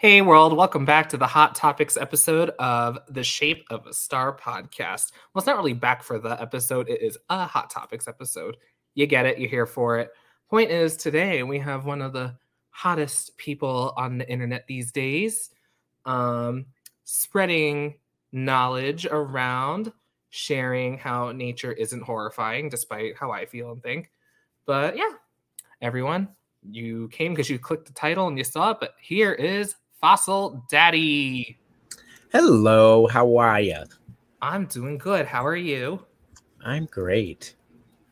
Hey, world, welcome back to the Hot Topics episode of the Shape of a Star podcast. Well, it's not really back for the episode, it is a Hot Topics episode. You get it, you're here for it. Point is, today we have one of the hottest people on the internet these days, um, spreading knowledge around, sharing how nature isn't horrifying, despite how I feel and think. But yeah, everyone, you came because you clicked the title and you saw it, but here is Fossil Daddy. Hello, how are you? I'm doing good. How are you? I'm great.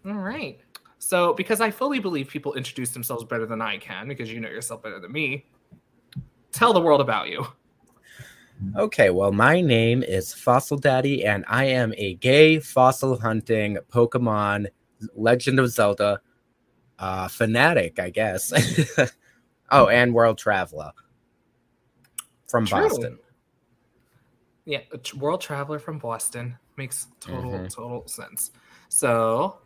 All right. So, because I fully believe people introduce themselves better than I can, because you know yourself better than me, tell the world about you. Okay, well, my name is Fossil Daddy, and I am a gay fossil hunting Pokemon Legend of Zelda uh, fanatic, I guess. oh, and world traveler from True. Boston. Yeah, world traveler from Boston makes total mm-hmm. total sense. So,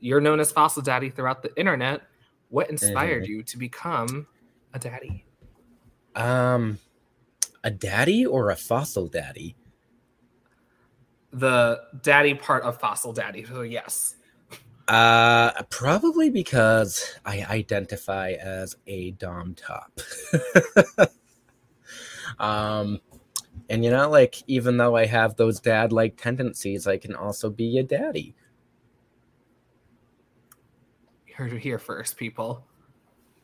you're known as Fossil Daddy throughout the internet. What inspired mm-hmm. you to become a daddy? Um, a daddy or a fossil daddy? The daddy part of Fossil Daddy. So yes. Uh, probably because I identify as a dom top. Um, and you know, like even though I have those dad like tendencies, I can also be a daddy. You heard it here first, people.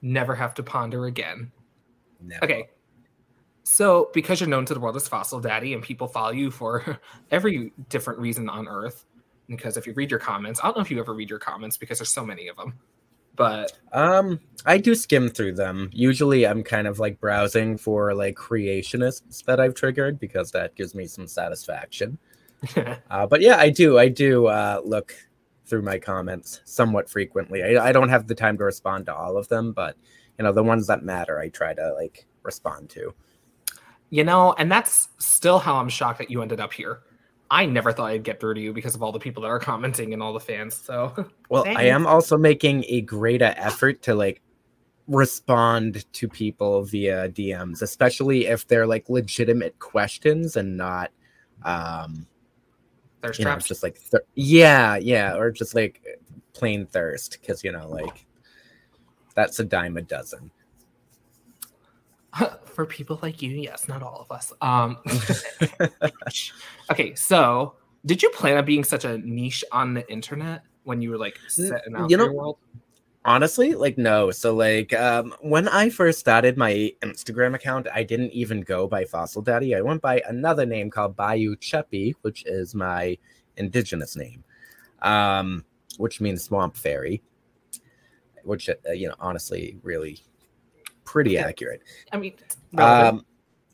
Never have to ponder again. Never. Okay. So, because you're known to the world as Fossil Daddy and people follow you for every different reason on Earth, because if you read your comments, I don't know if you ever read your comments because there's so many of them but um i do skim through them. Usually i'm kind of like browsing for like creationists that i've triggered because that gives me some satisfaction. Uh, but yeah i do i do uh, look through my comments somewhat frequently. I, I don't have the time to respond to all of them but you know the ones that matter i try to like respond to. You know and that's still how i'm shocked that you ended up here I never thought I'd get through to you because of all the people that are commenting and all the fans. So, well, Thanks. I am also making a greater effort to like respond to people via DMs, especially if they're like legitimate questions and not, um, thirst you traps. Know, just like thir- yeah, yeah, or just like plain thirst because you know, like that's a dime a dozen. for people like you, yes, not all of us. Um, okay, so did you plan on being such a niche on the internet when you were like setting out you know, your world? Honestly, like no. So like um, when I first started my Instagram account, I didn't even go by Fossil Daddy. I went by another name called Bayou Cheppy, which is my indigenous name, um, which means swamp fairy. Which uh, you know, honestly, really pretty accurate. I mean, um,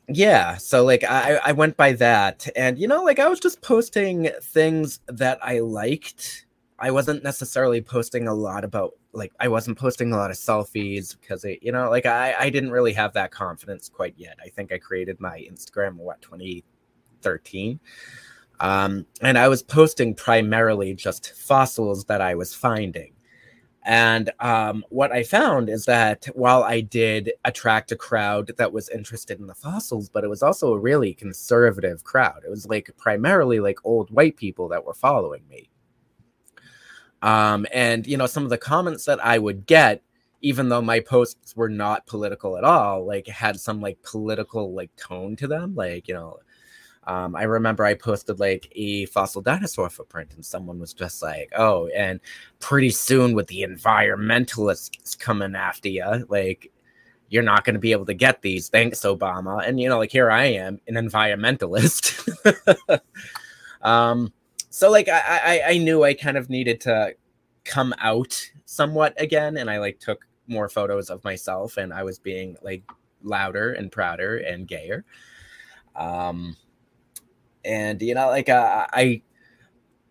yeah. So like I I went by that, and you know, like I was just posting things that I liked. I wasn't necessarily posting a lot about like I wasn't posting a lot of selfies because it, you know, like I I didn't really have that confidence quite yet. I think I created my Instagram what 2013. Um, and I was posting primarily just fossils that I was finding. And um, what I found is that while I did attract a crowd that was interested in the fossils, but it was also a really conservative crowd. It was like primarily like old white people that were following me. Um, and, you know, some of the comments that I would get, even though my posts were not political at all, like had some like political like tone to them. Like, you know, um, I remember I posted like a fossil dinosaur footprint, and someone was just like, "Oh, and pretty soon with the environmentalists coming after you, like you're not going to be able to get these. Thanks, Obama." And you know, like here I am, an environmentalist. um, so like I, I I knew I kind of needed to come out somewhat again, and I like took more photos of myself, and I was being like louder and prouder and gayer. Um, and you know like uh, i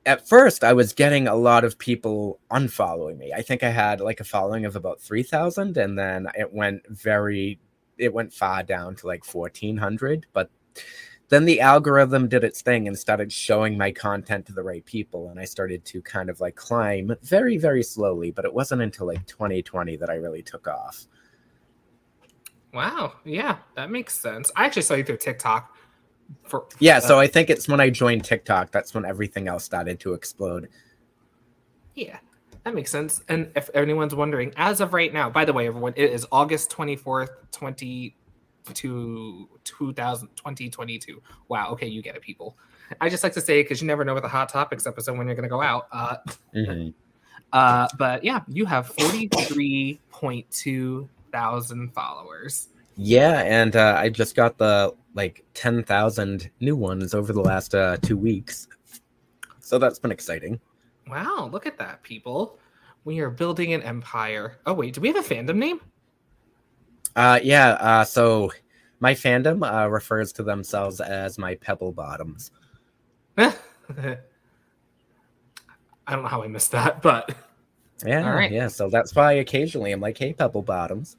at first i was getting a lot of people unfollowing me i think i had like a following of about 3000 and then it went very it went far down to like 1400 but then the algorithm did its thing and started showing my content to the right people and i started to kind of like climb very very slowly but it wasn't until like 2020 that i really took off Wow. Yeah, that makes sense. I actually saw you through TikTok. For Yeah, uh, so I think it's when I joined TikTok. That's when everything else started to explode. Yeah, that makes sense. And if anyone's wondering, as of right now, by the way, everyone, it is August 24th, 20 to 2000, 2022. Wow. Okay, you get it, people. I just like to say because you never know with a hot topics episode when you're going to go out. Uh, Mhm. uh, but yeah, you have 43.2 thousand followers. Yeah, and uh, I just got the like ten thousand new ones over the last uh, two weeks, so that's been exciting. Wow, look at that, people. We are building an empire. Oh, wait, do we have a fandom name? Uh, yeah, uh, so my fandom uh, refers to themselves as my pebble bottoms. I don't know how I missed that, but Yeah, All right. yeah. So that's why occasionally I'm like, "Hey, pebble bottoms."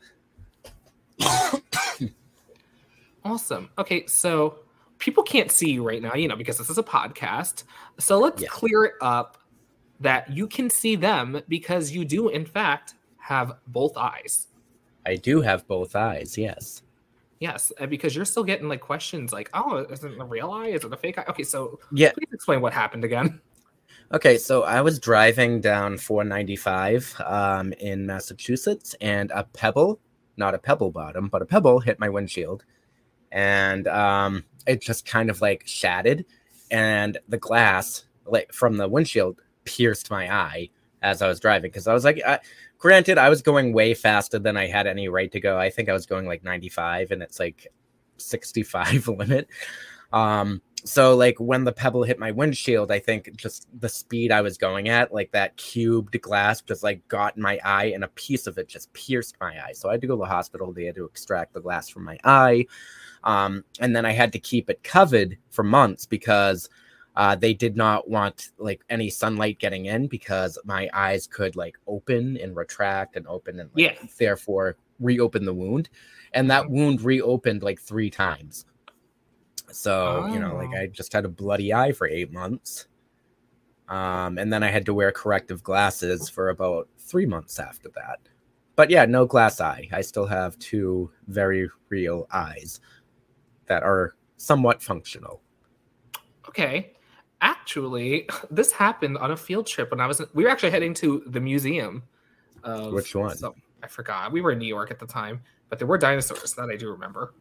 awesome. Okay, so people can't see you right now, you know, because this is a podcast. So let's Yeah. clear it up that you can see them because you do, in fact, have both eyes. I do have both eyes. Yes. Yes, because you're still getting like questions like, oh, is it a real eye? Is it a fake eye? Okay, so Yeah. please explain what happened again. Okay, so I was driving down 495 um, in Massachusetts, and a pebble, not a pebble bottom, but a pebble hit my windshield, and um, it just kind of like shattered, and the glass, like from the windshield, pierced my eye as I was driving because I was like, I, granted, I was going way faster than I had any right to go. I think I was going like 95, and it's like 65 limit. Um, so like when the pebble hit my windshield, I think just the speed I was going at, like that cubed glass just like got in my eye and a piece of it just pierced my eye. So I had to go to the hospital. They had to extract the glass from my eye. Um, and then I had to keep it covered for months because uh, they did not want like any sunlight getting in because my eyes could like open and retract and open and like, Yeah. therefore reopen the wound. And that wound reopened like three times. So, you know, like Oh. I just had a bloody eye for eight months. Um, and then I had to wear corrective glasses for about three months after that. But yeah, no glass eye. I still have two very real eyes that are somewhat functional. Okay. Actually, this happened on a field trip when I was we were actually heading to the museum. Of Which one? some- I forgot. We were in New York at the time, but there were dinosaurs that I do remember.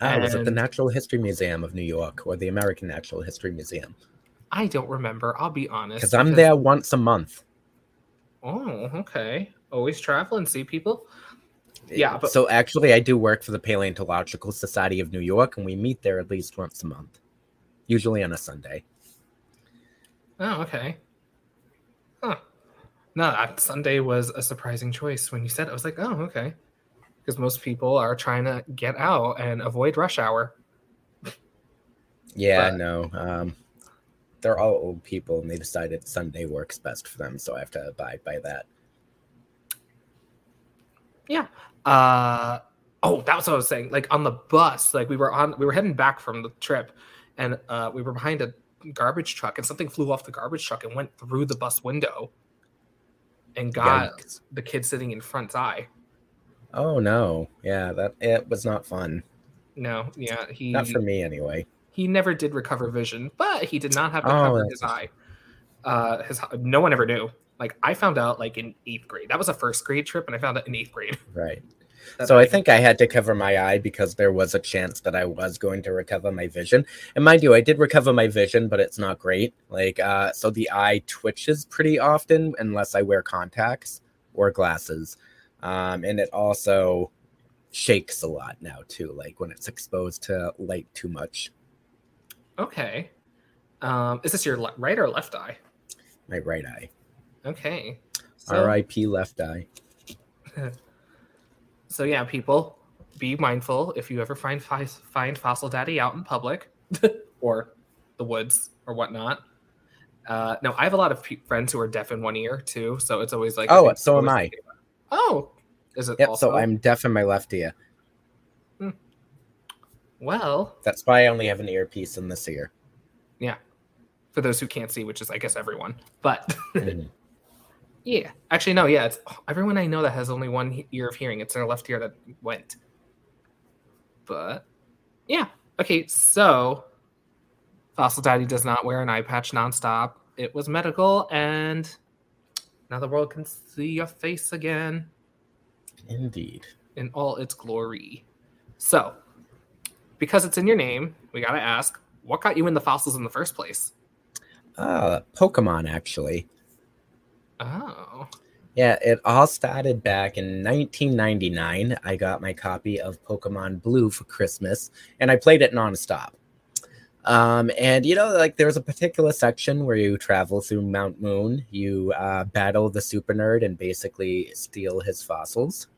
Ah, was it the Natural History Museum of New York or the American Natural History Museum? I don't remember. I'll be honest. Because I'm there once a month. Oh, okay. Always travel and see people. Yeah, but- so actually, I do work for the Paleontological Society of New York, and we meet there at least once a month, usually on a Sunday. Oh, okay. Huh. No, that Sunday was a surprising choice when you said it. I was like, oh, okay. Because most people are trying to get out and avoid rush hour. Yeah, But- no. Um, they're all old people, and they decided Sunday works best for them, so I have to abide by that. Yeah. Uh oh, that was what I was saying. Like on the bus, like we were on we were heading back from the trip and uh we were behind a garbage truck and something flew off the garbage truck and went through the bus window and got Yikes. the kid sitting in front's eye. Oh no, yeah, that it was not fun. No, yeah, he Not for me, anyway. he never did recover vision, but he did not have to Oh, cover his eye. Uh, his no one ever knew. Like I found out like in eighth grade. That was a first grade trip, and I found out in eighth grade. Right. that So I think I had to cover my eye because there was a chance that I was going to recover my vision. And mind you, I did recover my vision, but it's not great. Like, uh, so the eye twitches pretty often unless I wear contacts or glasses. Um, and it also shakes a lot now too, like when it's exposed to light too much. Okay. Um, is this your le- right or left eye? My right eye. Okay. So, R.I.P. left eye. so yeah, people, be mindful if you ever find fi- find Fossil Daddy out in public or the woods or whatnot. Uh, no, I have a lot of pe- friends who are deaf in one ear too, so it's always like Oh, so am I. Oh, is it? Yep. also? So I'm deaf in my left ear. well. That's why I only have an earpiece in this ear. Yeah, for those who can't see, which is I guess everyone, but Mhm. yeah, actually no, yeah, it's everyone I know that has only one ear of hearing. It's their left ear that went. But yeah. Okay, so Fossil Daddy does not wear an eye patch nonstop. It was medical, and now the world can see your face again Indeed. in all its glory. So, because it's in your name, we gotta ask, what got you in the fossils in the first place? Uh, Pokemon, actually. Oh, Yeah, it all started back in 1999. I got my copy of Pokemon Blue for Christmas, and I played it nonstop. Um, and you know, like there's a particular section where you travel through Mount Moon, you uh, battle the super nerd, and basically steal his fossils.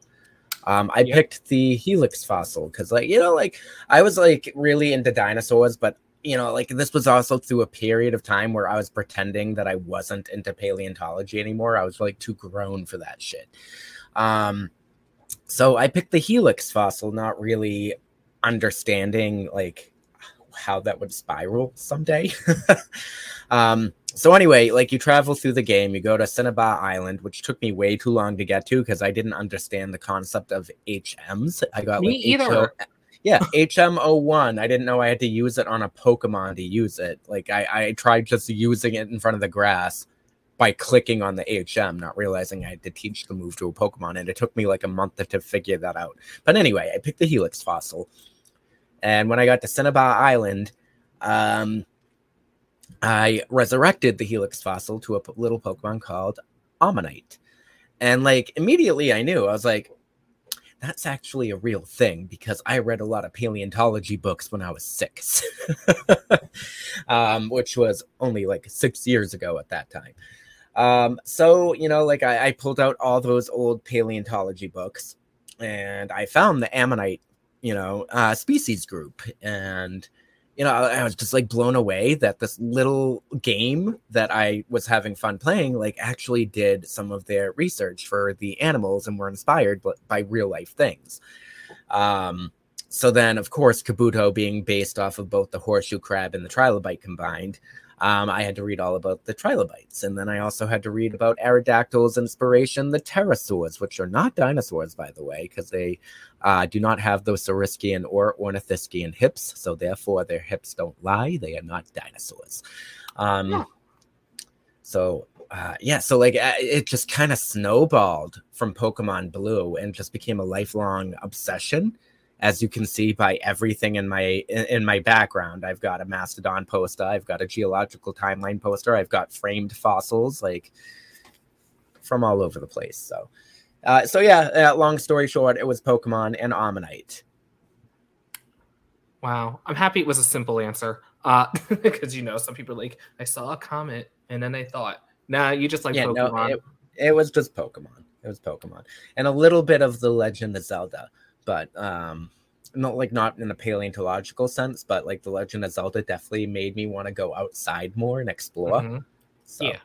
Um, I Yep. picked the Helix fossil because, like, you know, like I was like really into dinosaurs, but you know, like this was also through a period of time where I was pretending that I wasn't into paleontology anymore. I was like too grown for that shit. Um, so I picked the Helix fossil, not really understanding like how that would spiral someday. um, so anyway, like you travel through the game, you go to Cinnabar Island, which took me way too long to get to because I didn't understand the concept of HMs. I got Me like either. HO yeah, HM01. I didn't know I had to use it on a Pokemon to use it. Like I, I tried just using it in front of the grass by clicking on the HM, not realizing I had to teach the move to a Pokemon, and it took me like a month to figure that out. But anyway, I picked the Helix fossil, and when I got to Cinnabar Island, um, I resurrected the Helix fossil to a p- little Pokemon called Omanyte, and like immediately I knew I was like, that's actually a real thing because I read a lot of paleontology books when I was six, um, which was only like six years ago at that time. Um, so, you know, like I, I pulled out all those old paleontology books and I found the Ammonite, you know, uh, species group. And, you know, I, I was just like blown away that this little game that I was having fun playing, like actually did some of their research for the animals and were inspired by real life things. Um, so then, of course, Kabuto being based off of both the horseshoe crab and the trilobite combined, um, I had to read all about the trilobites. And then I also had to read about Aerodactyl's inspiration, the pterosaurs, which are not dinosaurs, by the way, because they uh, do not have those Saurischian or Ornithischian hips. So therefore, their hips don't lie. They are not dinosaurs. Um, Yeah. So uh, yeah, so like uh, it just kind of snowballed from Pokemon Blue and just became a lifelong obsession. As you can see by everything in my in, my background, I've got a Mastodon poster, I've got a geological timeline poster, I've got framed fossils, like from all over the place. So, uh, so yeah. Uh, long story short, it was Pokemon and Ammonite. wow. I'm happy it was a simple answer. Uh, because you know, some people are like, I saw a comment and then I thought, nah, you just like yeah, no, it, it was just Pokemon. It was Pokemon, and a little bit of the Legend of Zelda, but um, not like not in a paleontological sense, but like the Legend of Zelda definitely made me want to go outside more and explore. Mhm. So, Yeah.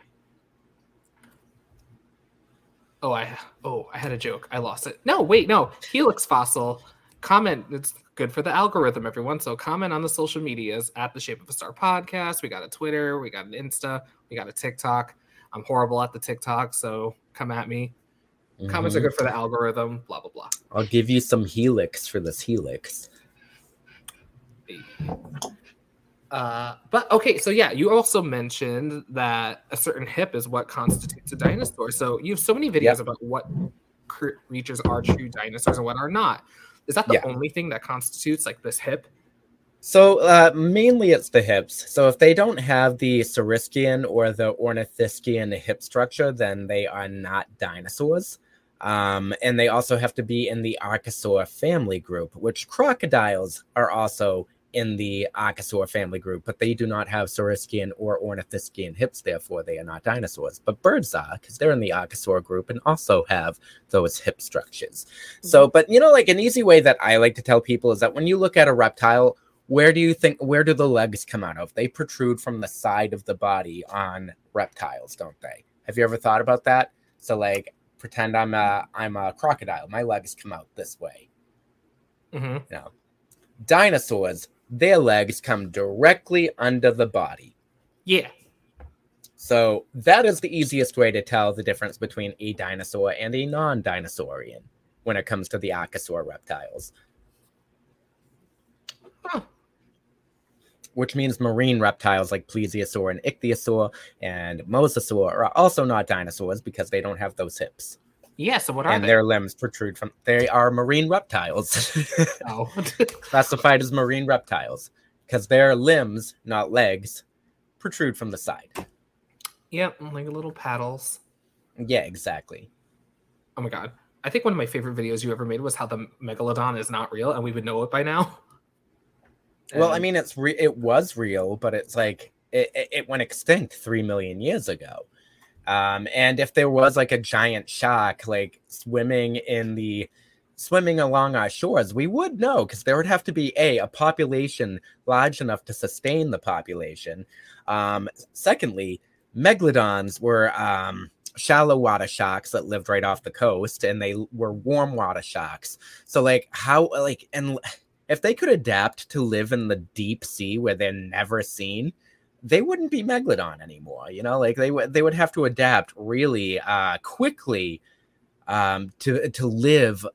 Oh, I oh I had a joke. I lost it. No, wait, no. Helix fossil. Comment. It's good for the algorithm, everyone. So comment on the social medias at the Shape of a Star podcast. We got a Twitter. We got an Insta. We got a TikTok. I'm horrible at the TikTok, so come at me. Comments are mhm. good for the algorithm. Blah blah blah. I'll give you some Helix for this Helix. Uh, but okay, so yeah, you also mentioned that a certain hip is what constitutes a dinosaur. So you have so many videos Yep. about what cr- creatures are true dinosaurs and what are not. Is that the Yeah. only thing that constitutes like this hip? So uh, mainly it's the hips. So if they don't have the Saurischian or the Ornithischian hip structure, then they are not dinosaurs. Um, and they also have to be in the Archosaur family group, which crocodiles are also in the Archosaur family group, but they do not have Saurischian or Ornithischian hips, therefore they are not dinosaurs. But birds are, because they're in the Archosaur group and also have those hip structures. So, but you know, like an easy way that I like to tell people is that when you look at a reptile, where do you think where do the legs come out of? They protrude from the side of the body on reptiles, don't they? Have you ever thought about that? So like pretend I'm a I'm a crocodile. My legs come out this way. hmm Dinosaurs, their legs come directly under the body. Yeah. So that is the easiest way to tell the difference between a dinosaur and a non-dinosaurian when it comes to the archosaur reptiles. Huh. Which means marine reptiles like plesiosaur and ichthyosaur and mosasaur are also not dinosaurs because they don't have those hips. Yeah, so what are and they? their limbs protrude from they are marine reptiles. Oh. Classified as marine reptiles because their limbs, not legs, protrude from the side. yep, like little paddles. Yeah, exactly. Oh my god. I think one of my favorite videos you ever made was how the megalodon is not real and we would know it by now. Well, I mean, it's re- it was real, but it's like it, it, went extinct three million years ago. Um, and if there was like a giant shark like swimming in the swimming along our shores, we would know because there would have to be a a population large enough to sustain the population. Um, secondly, megalodons were um, shallow water sharks that lived right off the coast, and they were warm water sharks. So, like, how like and if they could adapt to live in the deep sea where they're never seen, they wouldn't be megalodon anymore. You know, like they would they would have to adapt really uh, quickly um, to to live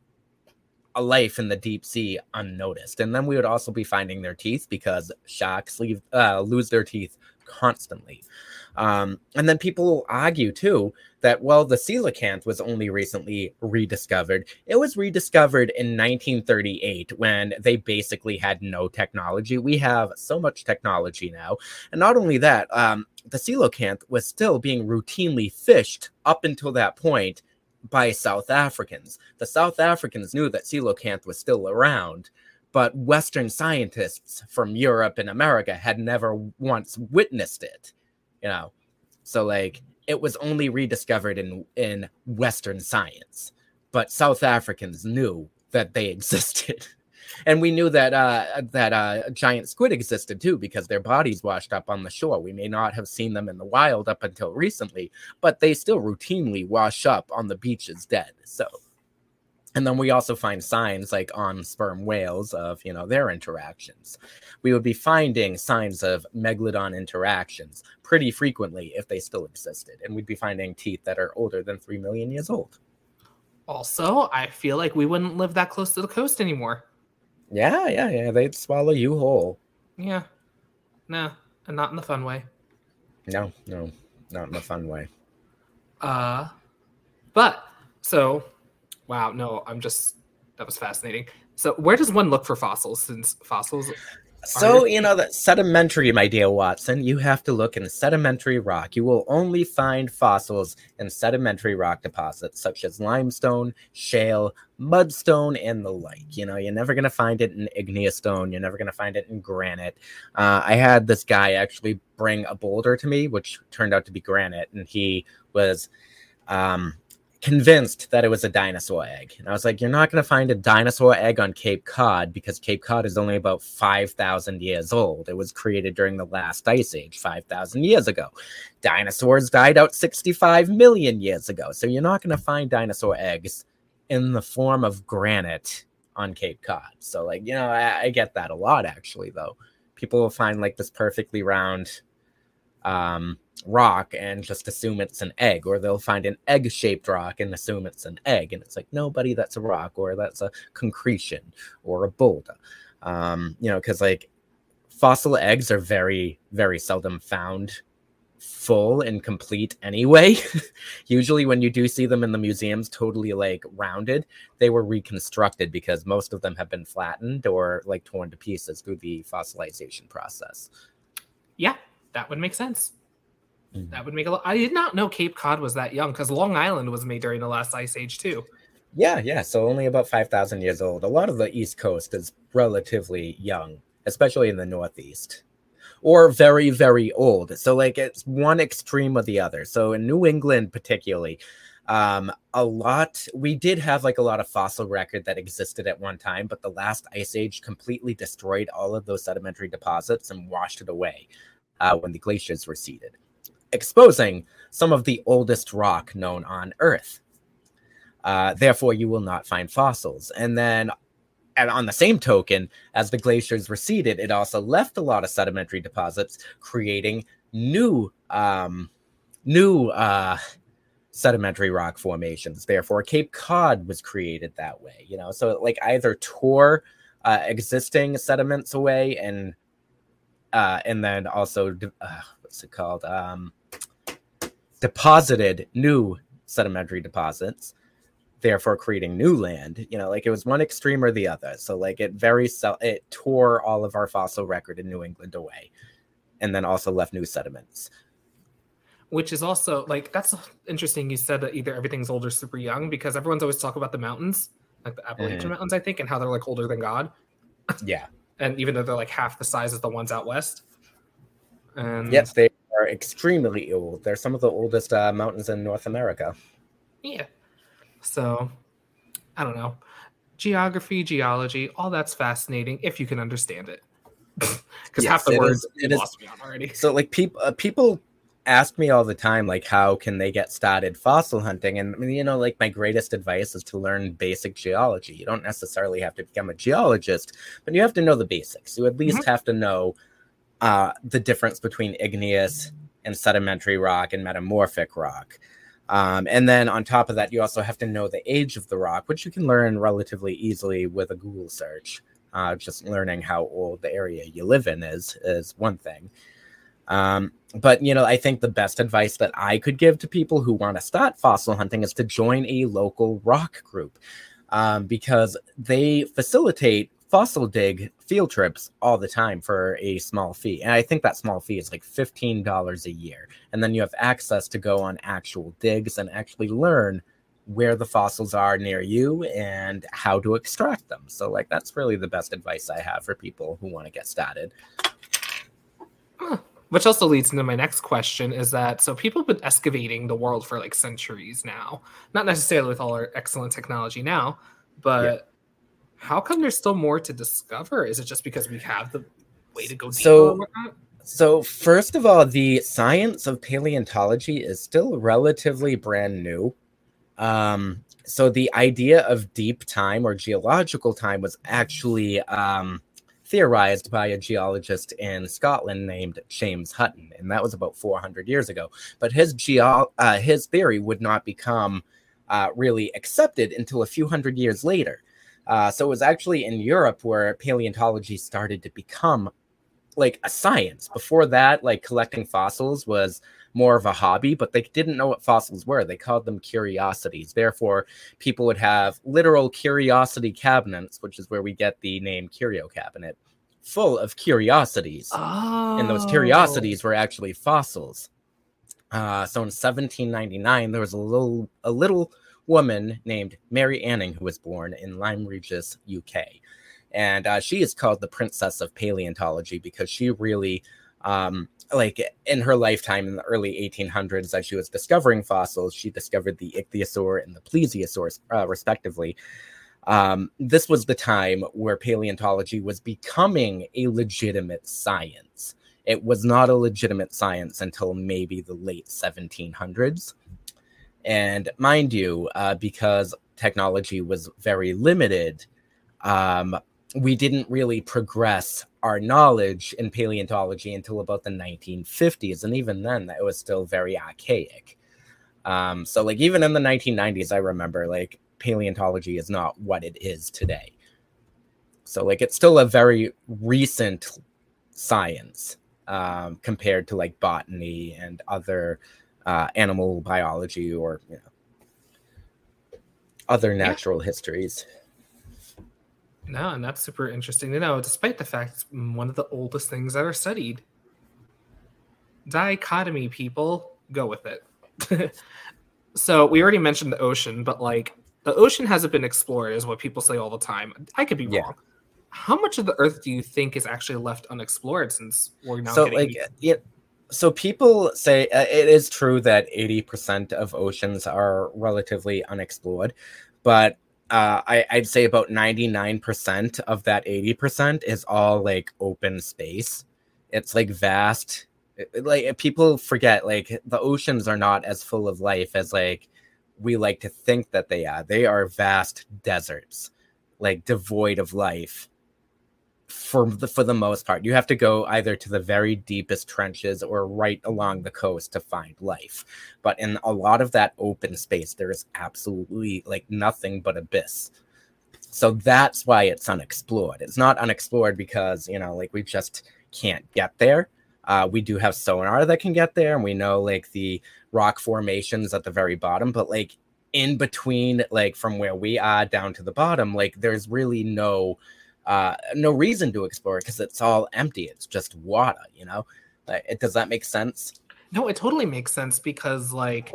a life in the deep sea unnoticed. And then we would also be finding their teeth because sharks leave uh, lose their teeth constantly. Um, and then people argue too that while the coelacanth was only recently rediscovered. It was rediscovered in 1938 when they basically had no technology. We have so much technology now, and not only that, um, the coelacanth was still being routinely fished up until that point by South Africans. The South Africans knew that coelacanth was still around, but Western scientists from Europe and America had never once witnessed it. You know, so like it was only rediscovered in in Western science, but South Africans knew that they existed. And we knew that uh, that uh, giant squid existed too because their bodies washed up on the shore. We may not have seen them in the wild up until recently, but they still routinely wash up on the beaches dead. So, and then we also find signs like on sperm whales of you know their interactions. We would be finding signs of megalodon interactions pretty frequently if they still existed, and we'd be finding teeth that are older than three million years old. Also, I feel like we wouldn't live that close to the coast anymore. Yeah, yeah, yeah. They'd swallow you whole. Yeah. No, and not in the fun way. No, no, not in the fun way. Uh but so wow, no, I'm just that was fascinating. So where does one look for fossils since fossils So, you know, that sedimentary, my dear Watson, you have to look in sedimentary rock. You will only find fossils in sedimentary rock deposits such as limestone, shale, mudstone, and the like. You know, you're never going to find it in igneous stone. You're never going to find it in granite. Uh, I had this guy actually bring a boulder to me, which turned out to be granite, and he was. Um, convinced that it was a dinosaur egg. And I was like, you're not going to find a dinosaur egg on Cape Cod because Cape Cod is only about 5,000 years old. It was created during the last ice age 5,000 years ago. Dinosaurs died out 65 million years ago. So you're not going to find dinosaur eggs in the form of granite on Cape Cod. So, like, you know, I, I get that a lot actually, though. People will find like this perfectly round um rock and just assume it's an egg or they'll find an egg shaped rock and assume it's an egg and it's like nobody that's a rock or that's a concretion or a boulder. Um you know because like fossil eggs are very very seldom found full and complete anyway. Usually when you do see them in the museums totally like rounded they were reconstructed because most of them have been flattened or like torn to pieces through the fossilization process. Yeah, that would make sense. Mhm. That would make a lot. I did not know Cape Cod was that young because Long Island was made during the last ice age too. Yeah, yeah. So only about 5,000 years old. A lot of the East Coast is relatively young, especially in the Northeast, or very, very old. So, like, it's one extreme or the other. So, in New England, particularly, um, a lot, we did have like a lot of fossil record that existed at one time, but the last ice age completely destroyed all of those sedimentary deposits and washed it away uh, when the glaciers receded, exposing some of the oldest rock known on Earth. Uh, therefore, you will not find fossils. And then, and on the same token, as the glaciers receded, it also left a lot of sedimentary deposits, creating new, um, new uh, sedimentary rock formations. Therefore, Cape Cod was created that way. You know, so like either tore uh, existing sediments away and uh, and then also uh, what's it called um, deposited new sedimentary deposits therefore creating new land. You know like it was one extreme or the other. So like it very so it tore all of our fossil record in new england away and then also left new sediments. Which is also like that's interesting you said that either everything's old or super young because everyone's always talk about the mountains like the appalachian mm. mountains i think and how they're like older than god. Yeah. And even though they're like half the size of the ones out west. And yes they are extremely old they're some of the oldest uh, mountains in north america yeah so I don't know. Geography, geology, all that's fascinating if you can understand it. Because yes, half the words is, it lost is, me on already. So like people uh, people ask me all the time like how can they get started fossil hunting and you know like my greatest advice is to learn basic geology you don't necessarily have to become a geologist but you have to know the basics you at least mm-hmm. have to know uh, the difference between igneous and sedimentary rock and metamorphic rock um, and then on top of that, you also have to know the age of the rock, which you can learn relatively easily with a Google search. Uh, just learning how old the area you live in is is one thing. Um, but you know, I think the best advice that I could give to people who want to start fossil hunting is to join a local rock group um, because they facilitate fossil dig field trips all the time for a small fee. And I think that small fee is like $15 a year. And then you have access to go on actual digs and actually learn where the fossils are near you and how to extract them. So, like, that's really the best advice I have for people who want to get started. Huh. Which also leads into my next question is that so people have been excavating the world for like centuries now, not necessarily with all our excellent technology now, but yeah how come there's still more to discover? Is it just because we have the way to go so, So, first of all, the science of paleontology is still relatively brand new. Um, so, the idea of deep time or geological time was actually um, theorized by a geologist in Scotland named James Hutton, and that was about 400 years ago. But his geo- uh, his theory would not become uh, really accepted until a few hundred years later. Uh, so it was actually in Europe where paleontology started to become like a science. Before that, like collecting fossils was more of a hobby, but they didn't know what fossils were. They called them curiosities. Therefore, people would have literal curiosity cabinets, which is where we get the name curio cabinet, full of curiosities. Oh. And those curiosities were actually fossils. Uh, so in 1799, there was a little a little woman named Mary Anning who was born in Lyme Regis, UK. And uh, she is called the Princess of Paleontology because she really, um, like in her lifetime in the early 1800s, as she was discovering fossils, she discovered the ichthyosaur and the plesiosaur, uh, respectively. Um, this was the time where paleontology was becoming a legitimate science. It was not a legitimate science until maybe the late 1700s. And mind you, uh, because technology was very limited, um, we didn't really progress our knowledge in paleontology until about the 1950s. And even then, it was still very archaic. Um, so, like, even in the 1990s, I remember, like, paleontology is not what it is today. So, like, it's still a very recent science um, compared to, like, botany and other uh, animal biology or you know, other natural yeah. histories. No, and that's super interesting to know, despite the fact it's one of the oldest things that are studied. Dichotomy, people, go with it. so we already mentioned the ocean, but like the ocean hasn't been explored, is what people say all the time. I could be yeah. wrong. How much of the Earth do you think is actually left unexplored since we're now so like yeah, so people say uh, it is true that 80% of oceans are relatively unexplored but uh, I, i'd say about 99% of that 80% is all like open space. It's like vast like people forget like the oceans are not as full of life as like we like to think that they are. They are vast deserts like devoid of life for the for the most part. You have to go either to the very deepest trenches or right along the coast to find life. But in a lot of that open space, there is absolutely like nothing but abyss. So that's why it's unexplored. It's not unexplored because, you know, like we just can't get there. Uh, we do have sonar that can get there, and we know like the rock formations at the very bottom, but like in between, like from where we are down to the bottom, like there's really no uh no reason to explore because it's all empty. It's just water, you know. Like, it does that make sense? No, it totally makes sense because like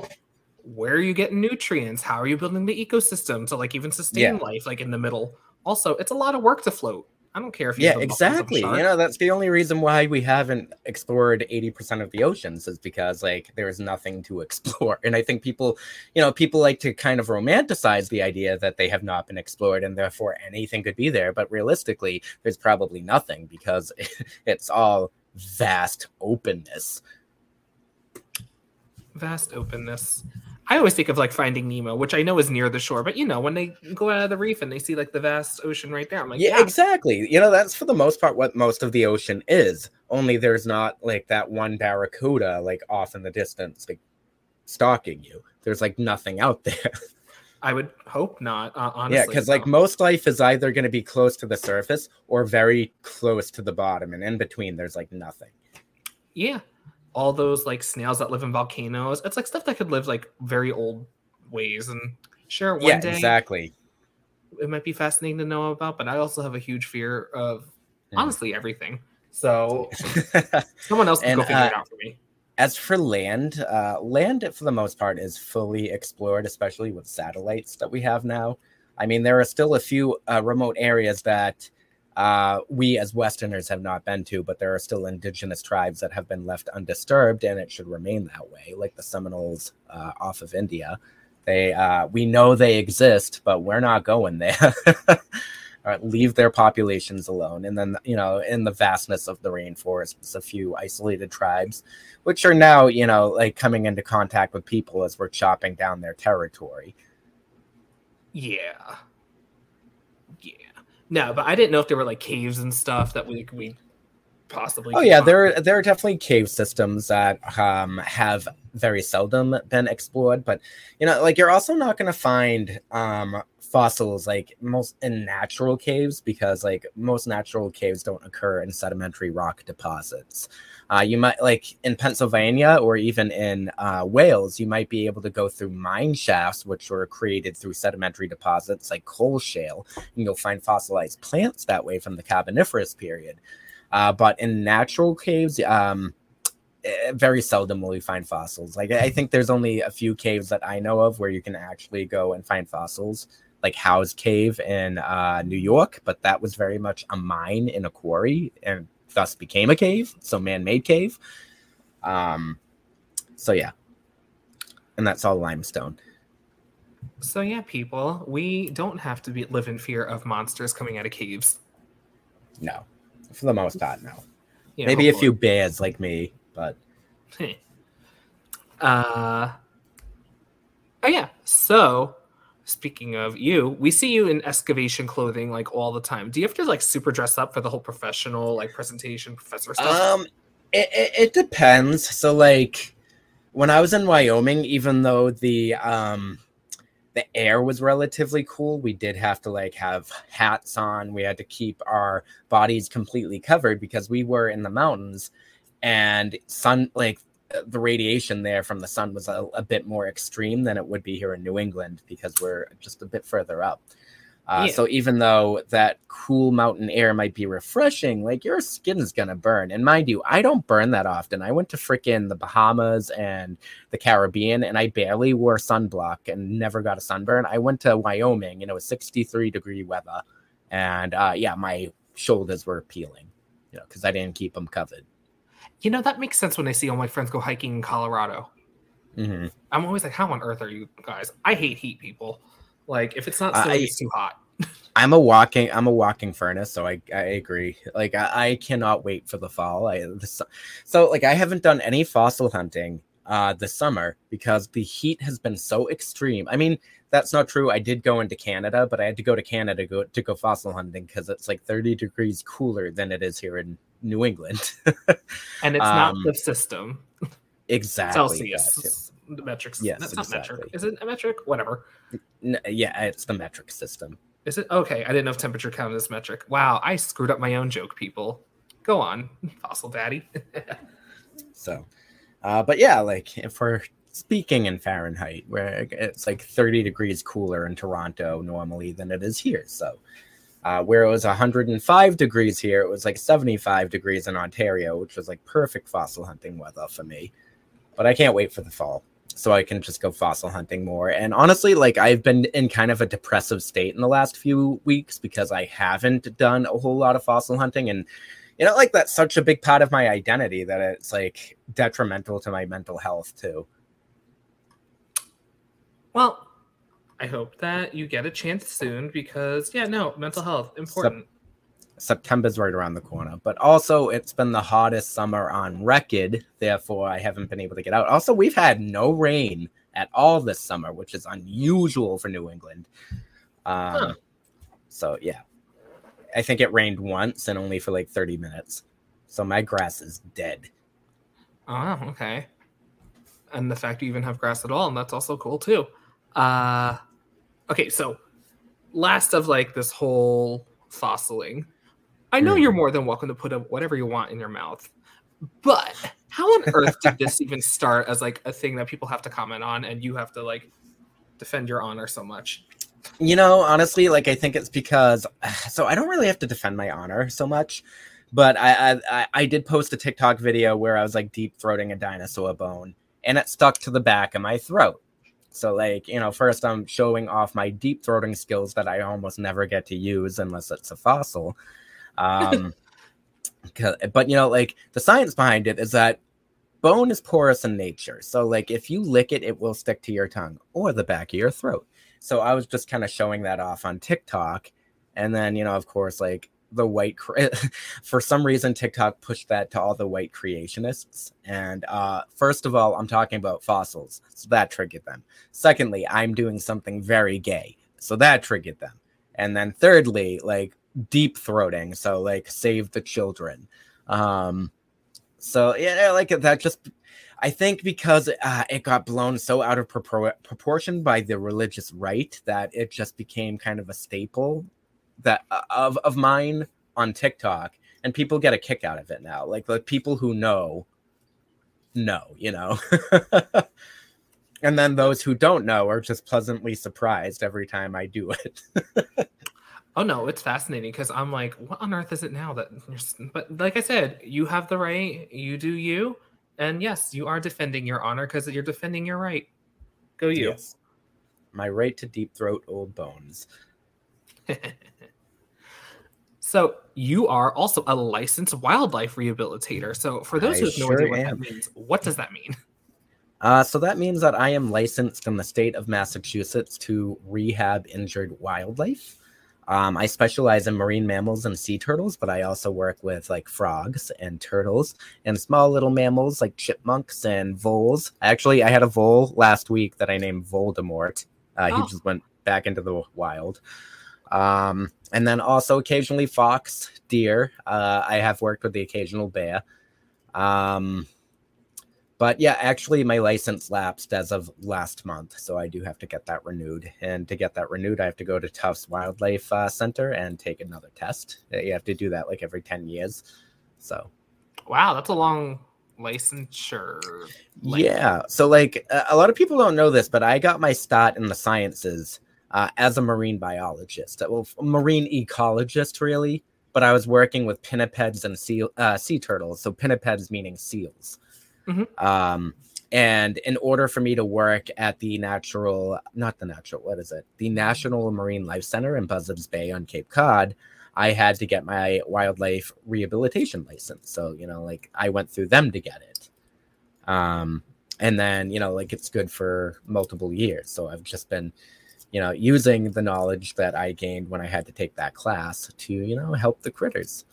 where are you getting nutrients? How are you building the ecosystem to like even sustain Yeah. life like in the middle? Also, it's a lot of work to float. I don't care if Yeah, have a muscles of a exactly. You know, that's the only reason why we haven't explored 80% of the oceans is because like there's nothing to explore. And I think people, you know, people like to kind of romanticize the idea that they have not been explored and therefore anything could be there, but realistically, there's probably nothing because it's all vast openness. vast openness. I always think of like Finding Nemo, which I know is near the shore, but you know, when they go out of the reef and they see like the vast ocean right there, I'm like, yeah, yeah, exactly. You know, that's for the most part what most of the ocean is. Only there's not like that one barracuda like off in the distance, like stalking you. There's like nothing out there. I would hope not. Uh, honestly, yeah, because like most life is either going to be close to the surface or very close to the bottom, and in between there's like nothing. yeah, all those like snails that live in volcanoes, it's like stuff that could live like very old ways. And sure, one yeah, day exactly. it might be fascinating to know about, but I also have a huge fear of Yeah. honestly everything. So someone else can And, go figure it uh, out for me. As for land, uh, land for the most part is fully explored, especially with satellites that we have now. I mean, there are still a few uh, remote areas that uh, we as Westerners have not been to, but there are still indigenous tribes that have been left undisturbed, and it should remain that way, like the Seminoles uh, off of India. They, uh, we know they exist, but we're not going there. Uh, leave their populations alone, and then you know, in the vastness of the rainforest, there's a few isolated tribes which are now you know like coming into contact with people as we're chopping down their territory. Yeah. No, but I didn't know if there were like caves and stuff that we we possibly. oh yeah find. there are there are definitely cave systems that um have very seldom been explored but you know like you're also not going to find um fossils like most in natural caves because like most natural caves don't occur in sedimentary rock deposits. Uh, you might like in pennsylvania or even in uh, wales you might be able to go through mine shafts which were created through sedimentary deposits like coal shale and you'll find fossilized plants that way from the carboniferous period. Uh, but in natural caves um, eh, very seldom will you find fossils. Like I think there's only a few caves that I know of where you can actually go and find fossils, like Howe's Cave in uh, New York, but that was very much a mine in a quarry and thus became a cave, so man-made cave. Um, so yeah, and that's all limestone. So yeah, people, we don't have to be live in fear of monsters coming out of caves. No, for the most part, no. Know, Maybe a few bears like me, but uh oh yeah so speaking of you we see you in excavation clothing like all the time do you have to like super dress up for the whole professional like presentation professor stuff Um, it, it, it depends. So, like, when I was in Wyoming, even though the um the air was relatively cool, we did have to like have hats on. We had to keep our bodies completely covered because we were in the mountains, and sun like the radiation there from the sun was a, a bit more extreme than it would be here in New England because we're just a bit further up. Uh, Yeah. So even though that cool mountain air might be refreshing, like your skin's gonna burn. And mind you, I don't burn that often. I went to frickin' the Bahamas and the Caribbean, and I barely wore sunblock and never got a sunburn. I went to Wyoming, and it was 63 degree weather, and uh, yeah, my shoulders were peeling, you know, because I didn't keep them covered. You know that makes sense when i see all my friends go hiking in colorado Mhm. i'm always like how on earth are you guys i hate heat people like if it's not I- it's too hot I'm a walking I'm a walking furnace, so I, I agree. Like I, I cannot wait for the fall. I the, so like I haven't done any fossil hunting uh this summer because the heat has been so extreme. I mean, that's not true. I did go into Canada, but I had to go to Canada to go to go fossil hunting because it's like 30 degrees cooler than it is here in New England. and it's not Um, the system exactly. celsius the metrics Yes, that's not metric is it a metric whatever N- yeah, it's the metric system. Is it okay? I didn't know if temperature counted as metric. Wow, I screwed up my own joke, people. Go on, fossil daddy. so, uh, but yeah, like if we're speaking in Fahrenheit, where it's like 30 degrees cooler in Toronto normally than it is here. So, uh, where it was 105 degrees here, it was like 75 degrees in Ontario, which was like perfect fossil hunting weather for me. But I can't wait for the fall so I can just go fossil hunting more. And honestly, like I've been in kind of a depressive state in the last few weeks because I haven't done a whole lot of fossil hunting. And, you know, like that's such a big part of my identity that it's like detrimental to my mental health too. Well, I hope that you get a chance soon because, yeah, no, mental health important. September's right around the corner, but also it's been the hottest summer on record. Therefore, I haven't been able to get out. Also, we've had no rain at all this summer, which is unusual for New England. Um, huh. So, yeah, I think it rained once and only for like 30 minutes. So, my grass is dead. Oh, okay. And the fact you even have grass at all, and that's also cool too. Uh, okay, so last of like this whole fossiling I know you're more than welcome to put up whatever you want in your mouth, but how on earth did this even start as like a thing that people have to comment on and you have to like defend your honor so much? You know, honestly, like I think it's because so I don't really have to defend my honor so much, but I I, I did post a TikTok video where I was like deep throating a dinosaur bone and it stuck to the back of my throat. So, like, you know, first I'm showing off my deep throating skills that I almost never get to use unless it's a fossil. Um, but you know, like the science behind it is that bone is porous in nature. So, like, if you lick it, it will stick to your tongue or the back of your throat. So, I was just kind of showing that off on TikTok. And then, you know, of course, like the white, cre- for some reason, TikTok pushed that to all the white creationists. And uh, first of all, I'm talking about fossils. So that triggered them. Secondly, I'm doing something very gay. So that triggered them. And then thirdly, like deep throating so like save the children um so yeah like that just i think because uh, it got blown so out of propor- proportion by the religious right that it just became kind of a staple that uh, of of mine on tiktok and people get a kick out of it now like the people who know know you know and then those who don't know are just pleasantly surprised every time i do it Oh no, it's fascinating because I'm like, what on earth is it now that? But like I said, you have the right. You do you, and yes, you are defending your honor because you're defending your right. Go you. Yes. My right to deep throat old bones. so you are also a licensed wildlife rehabilitator. So for those I who have no sure idea what am. that means, what does that mean? Uh, so that means that I am licensed in the state of Massachusetts to rehab injured wildlife. Um, I specialize in marine mammals and sea turtles, but I also work with like frogs and turtles and small little mammals like chipmunks and voles. Actually, I had a vole last week that I named Voldemort. Uh, oh. He just went back into the wild. Um, and then also occasionally fox, deer. Uh, I have worked with the occasional bear. Um, but yeah, actually, my license lapsed as of last month, so I do have to get that renewed. And to get that renewed, I have to go to Tufts Wildlife uh, Center and take another test. Uh, you have to do that like every ten years. So, wow, that's a long licensure. Yeah, so like a lot of people don't know this, but I got my start in the sciences uh, as a marine biologist, well, marine ecologist, really. But I was working with pinnipeds and sea uh, sea turtles. So pinnipeds meaning seals. Mm-hmm. Um, and in order for me to work at the natural, not the natural, what is it? The National Marine Life Center in Buzzards Bay on Cape Cod, I had to get my wildlife rehabilitation license. So, you know, like I went through them to get it. Um, and then, you know, like it's good for multiple years. So I've just been, you know, using the knowledge that I gained when I had to take that class to, you know, help the critters.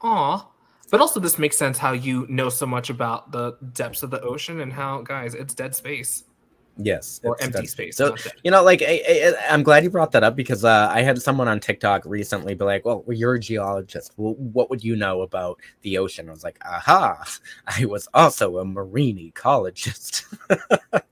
Aw, but also, this makes sense how you know so much about the depths of the ocean and how, guys, it's dead space. Yes, or empty space. So you know, like I, am glad you brought that up because uh, I had someone on TikTok recently be like, "Well, you're a geologist. Well, what would you know about the ocean?" I was like, "Aha! I was also a marine ecologist.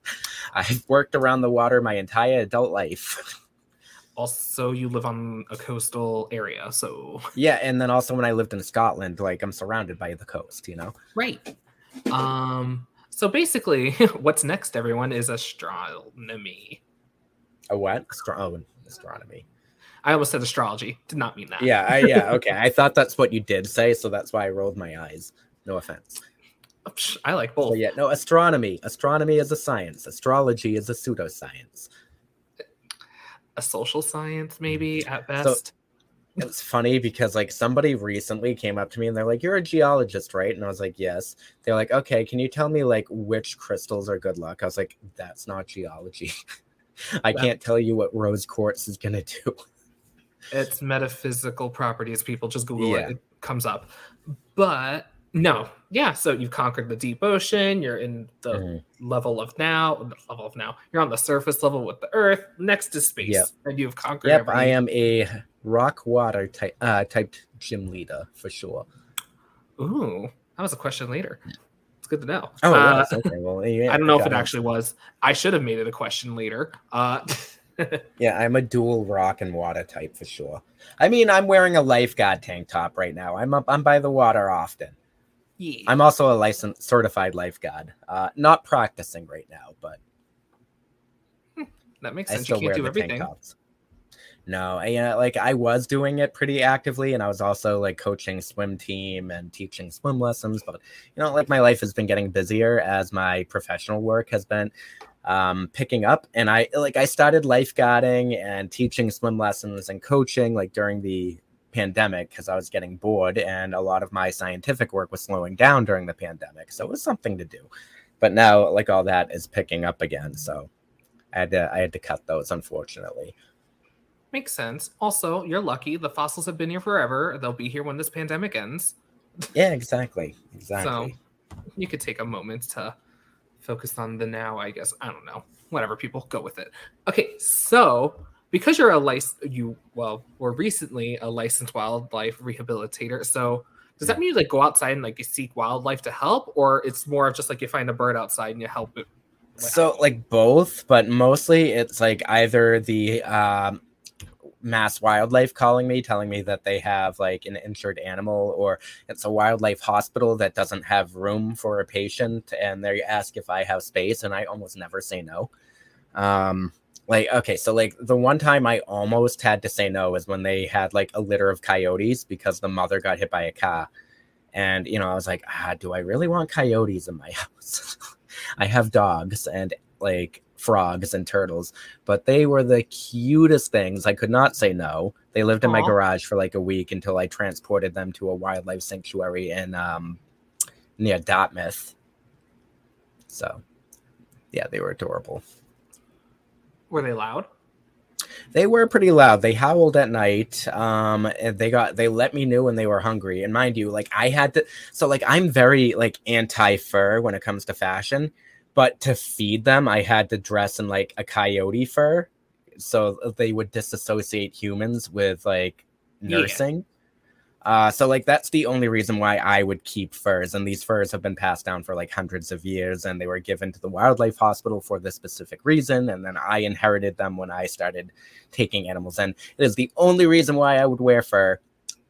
I've worked around the water my entire adult life." also you live on a coastal area, so Yeah, and then also when I lived in Scotland, like I'm surrounded by the coast, you know. right. Um. So basically, what's next, everyone, is astronomy. A what? Astro- oh, astronomy. I almost said astrology. Did not mean that. Yeah, I, yeah, okay. I thought that's what you did say, so that's why I rolled my eyes. No offense. I like So both. yeah, no, astronomy. Astronomy is a science. Astrology is a pseudoscience. A social science, mm-hmm. maybe at best. It's funny because like somebody recently came up to me and they're like, "You're a geologist, right?" And I was like, "Yes." They're like, "Okay, can you tell me like which crystals are good luck?" I was like, "That's not geology. I can't tell you what rose quartz is gonna do." it's metaphysical properties. People just Google Yeah. it, it comes up. But no, yeah. So you've conquered the deep ocean. You're in the Mhm. level of now. Level of now. You're on the surface level with the Earth. Next is space, Yep. and you've conquered. Yep, every- I am a rock water type uh, typed gym leader for sure. Ooh, that was a question later. It's good to know. Oh, Uh, yes, okay. Well, yeah, I don't know if it actually was. I should have made it a question later. Uh, Yeah, I'm a dual rock and water type for sure. I mean, I'm wearing a lifeguard tank top right now. I'm up. I'm by the water often. Yeah. I'm also a licensed certified lifeguard. Uh, not practicing right now, but that makes sense. You can't wear do everything. No, I, uh, like I was doing it pretty actively, and I was also like coaching swim team and teaching swim lessons. But you know, like my life has been getting busier as my professional work has been um, picking up, and I like I started lifeguarding and teaching swim lessons and coaching like during the pandemic because I was getting bored, and a lot of my scientific work was slowing down during the pandemic, so it was something to do. But now, like all that is picking up again, so I had to I had to cut those, unfortunately. Makes sense. Also, you're lucky. The fossils have been here forever. They'll be here when this pandemic ends. Yeah, exactly. Exactly. So you could take a moment to focus on the now, I guess. I don't know. Whatever, people go with it. Okay, so because you're a license, you well, were recently a licensed wildlife rehabilitator. So does that mean you like go outside and like you seek wildlife to help, or it's more of just like you find a bird outside and you help it? So like both, but mostly it's like either the um mass wildlife calling me telling me that they have like an injured animal or it's a wildlife hospital that doesn't have room for a patient and they ask if I have space and I almost never say no. Um like okay, so like the one time I almost had to say no is when they had like a litter of coyotes because the mother got hit by a car. And you know, I was like, ah, do I really want coyotes in my house? I have dogs and like frogs and turtles, but they were the cutest things. I could not say no. They lived in my garage for like a week until I transported them to a wildlife sanctuary in um near Dartmouth. So yeah, they were adorable. Were they loud? They were pretty loud. They howled at night. Um, and they got they let me know when they were hungry. And mind you, like I had to. So like I'm very like anti fur when it comes to fashion, but to feed them, I had to dress in like a coyote fur, so they would disassociate humans with like Yeah. Uh, so like that's the only reason why I would keep furs, and these furs have been passed down for like hundreds of years, and they were given to the wildlife hospital for this specific reason, and then I inherited them when I started taking animals, and it is the only reason why I would wear fur.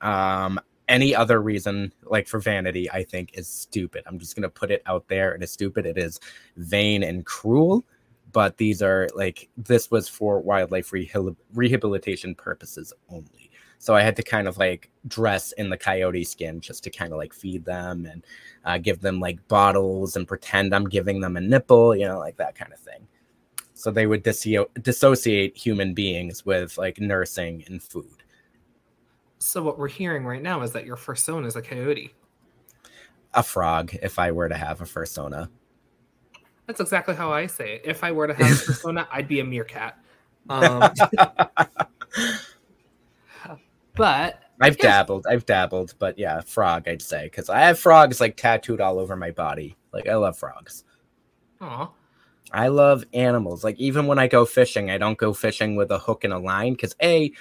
Um, any other reason, like for vanity, I think is stupid. I'm just gonna put it out there. It is stupid. It is vain and cruel. But these are like this was for wildlife rehabil- rehabilitation purposes only. So I had to kind of like dress in the coyote skin just to kind of like feed them and uh, give them like bottles and pretend I'm giving them a nipple, you know, like that kind of thing. So they would dissociate human beings with like nursing and food. So what we're hearing right now is that your fursona is a coyote. A frog, if I were to have a fursona. That's exactly how I say it. If I were to have a fursona, I'd be a meerkat. Um, but I've dabbled, I've dabbled, but yeah, frog, I'd say, because I have frogs like tattooed all over my body. Like I love frogs. aw, I love animals. Like even when I go fishing, I don't go fishing with a hook and a line because a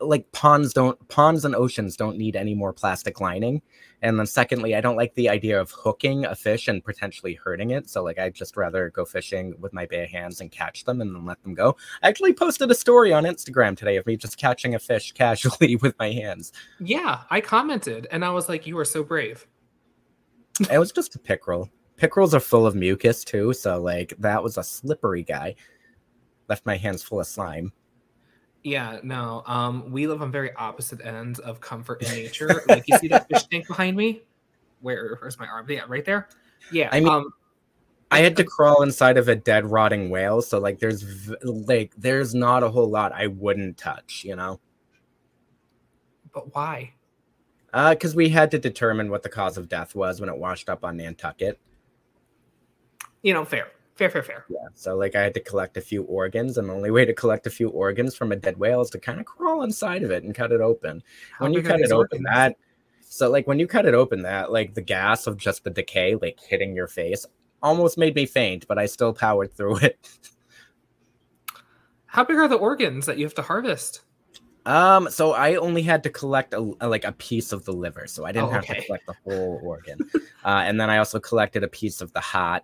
like ponds don't ponds and oceans don't need any more plastic lining. And then secondly, I don't like the idea of hooking a fish and potentially hurting it. So like I'd just rather go fishing with my bare hands and catch them and then let them go. I actually posted a story on Instagram today of me just catching a fish casually with my hands. Yeah, I commented and I was like, you are so brave. it was just a pickerel. Pickerels are full of mucus too, so like that was a slippery guy. Left my hands full of slime. Yeah, no. Um, we live on very opposite ends of comfort and nature. like you see that fish tank behind me? Where where's my arm? Yeah, right there. Yeah. I mean, um, I had to crawl inside of a dead rotting whale, so like there's like there's not a whole lot I wouldn't touch, you know. but why? Uh, because we had to determine what the cause of death was when it washed up on Nantucket. You know, fair, fair, fair, fair. Yeah, so like I had to collect a few organs, and the only way to collect a few organs from a dead whale is to kind of crawl inside of it and cut it open. How when you cut it open, organs? that so like when you cut it open, that like the gas of just the decay like hitting your face almost made me faint, but I still powered through it. How big are the organs that you have to harvest? Um, so I only had to collect a, a- like a piece of the liver, so I didn't Oh, have okay. to collect the whole organ. uh, and then I also collected a piece of the heart,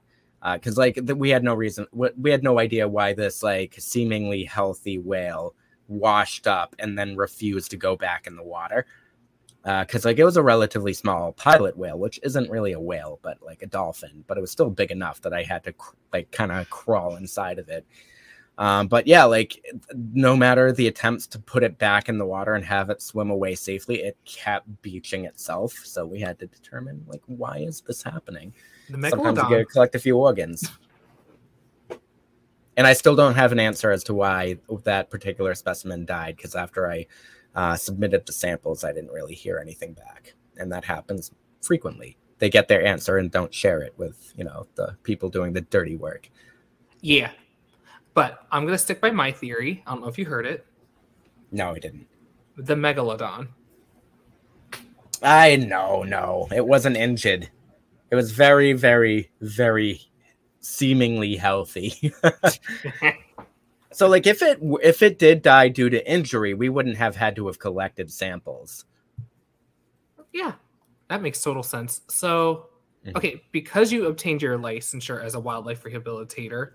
because like th- we had no reason, we we had no idea why this like seemingly healthy whale washed up and then refused to go back in the water. Because like it was a relatively small pilot whale, which isn't really a whale, but like a dolphin, but it was still big enough that I had to cr- like kind of crawl inside of it. Um, but yeah, like no matter the attempts to put it back in the water and have it swim away safely, it kept beaching itself. So we had to determine like why is this happening? The Sometimes you gotta collect a few organs. And I still don't have an answer as to why that particular specimen died because after I uh, submitted the samples, I didn't really hear anything back, and that happens frequently. They get their answer and don't share it with you know the people doing the dirty work. Yeah. But I'm gonna stick by my theory. I don't know if you heard it. No, I didn't. The megalodon. I no no, it wasn't injured. It was very very very seemingly healthy. so like if it if it did die due to injury, we wouldn't have had to have collected samples. Yeah, that makes total sense. So, Mhm. okay, because you obtained your licensure as a wildlife rehabilitator.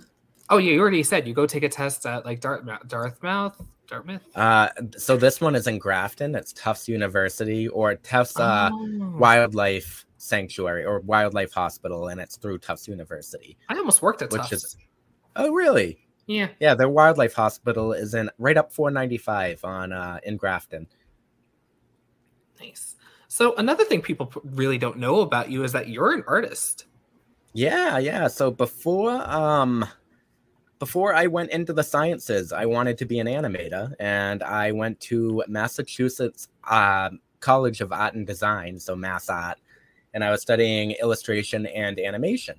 Oh, yeah, you already said you go take a test at like Dartmouth, Dartmouth, Dartmouth. Uh, so this one is in Grafton. It's Tufts University or Tufts uh, Oh. Wildlife Sanctuary or Wildlife Hospital, and it's through Tufts University. I almost worked at Which Tufts. is- Oh, really? yeah, Yeah, their wildlife hospital is in right up 495 on uh, in Grafton. nice. So another thing people really don't know about you is that you're an artist. Yeah, yeah. So before um before I went into the sciences, I wanted to be an animator and I went to Massachusetts um College of Art and Design, so Mass Art, and I was studying illustration and animation.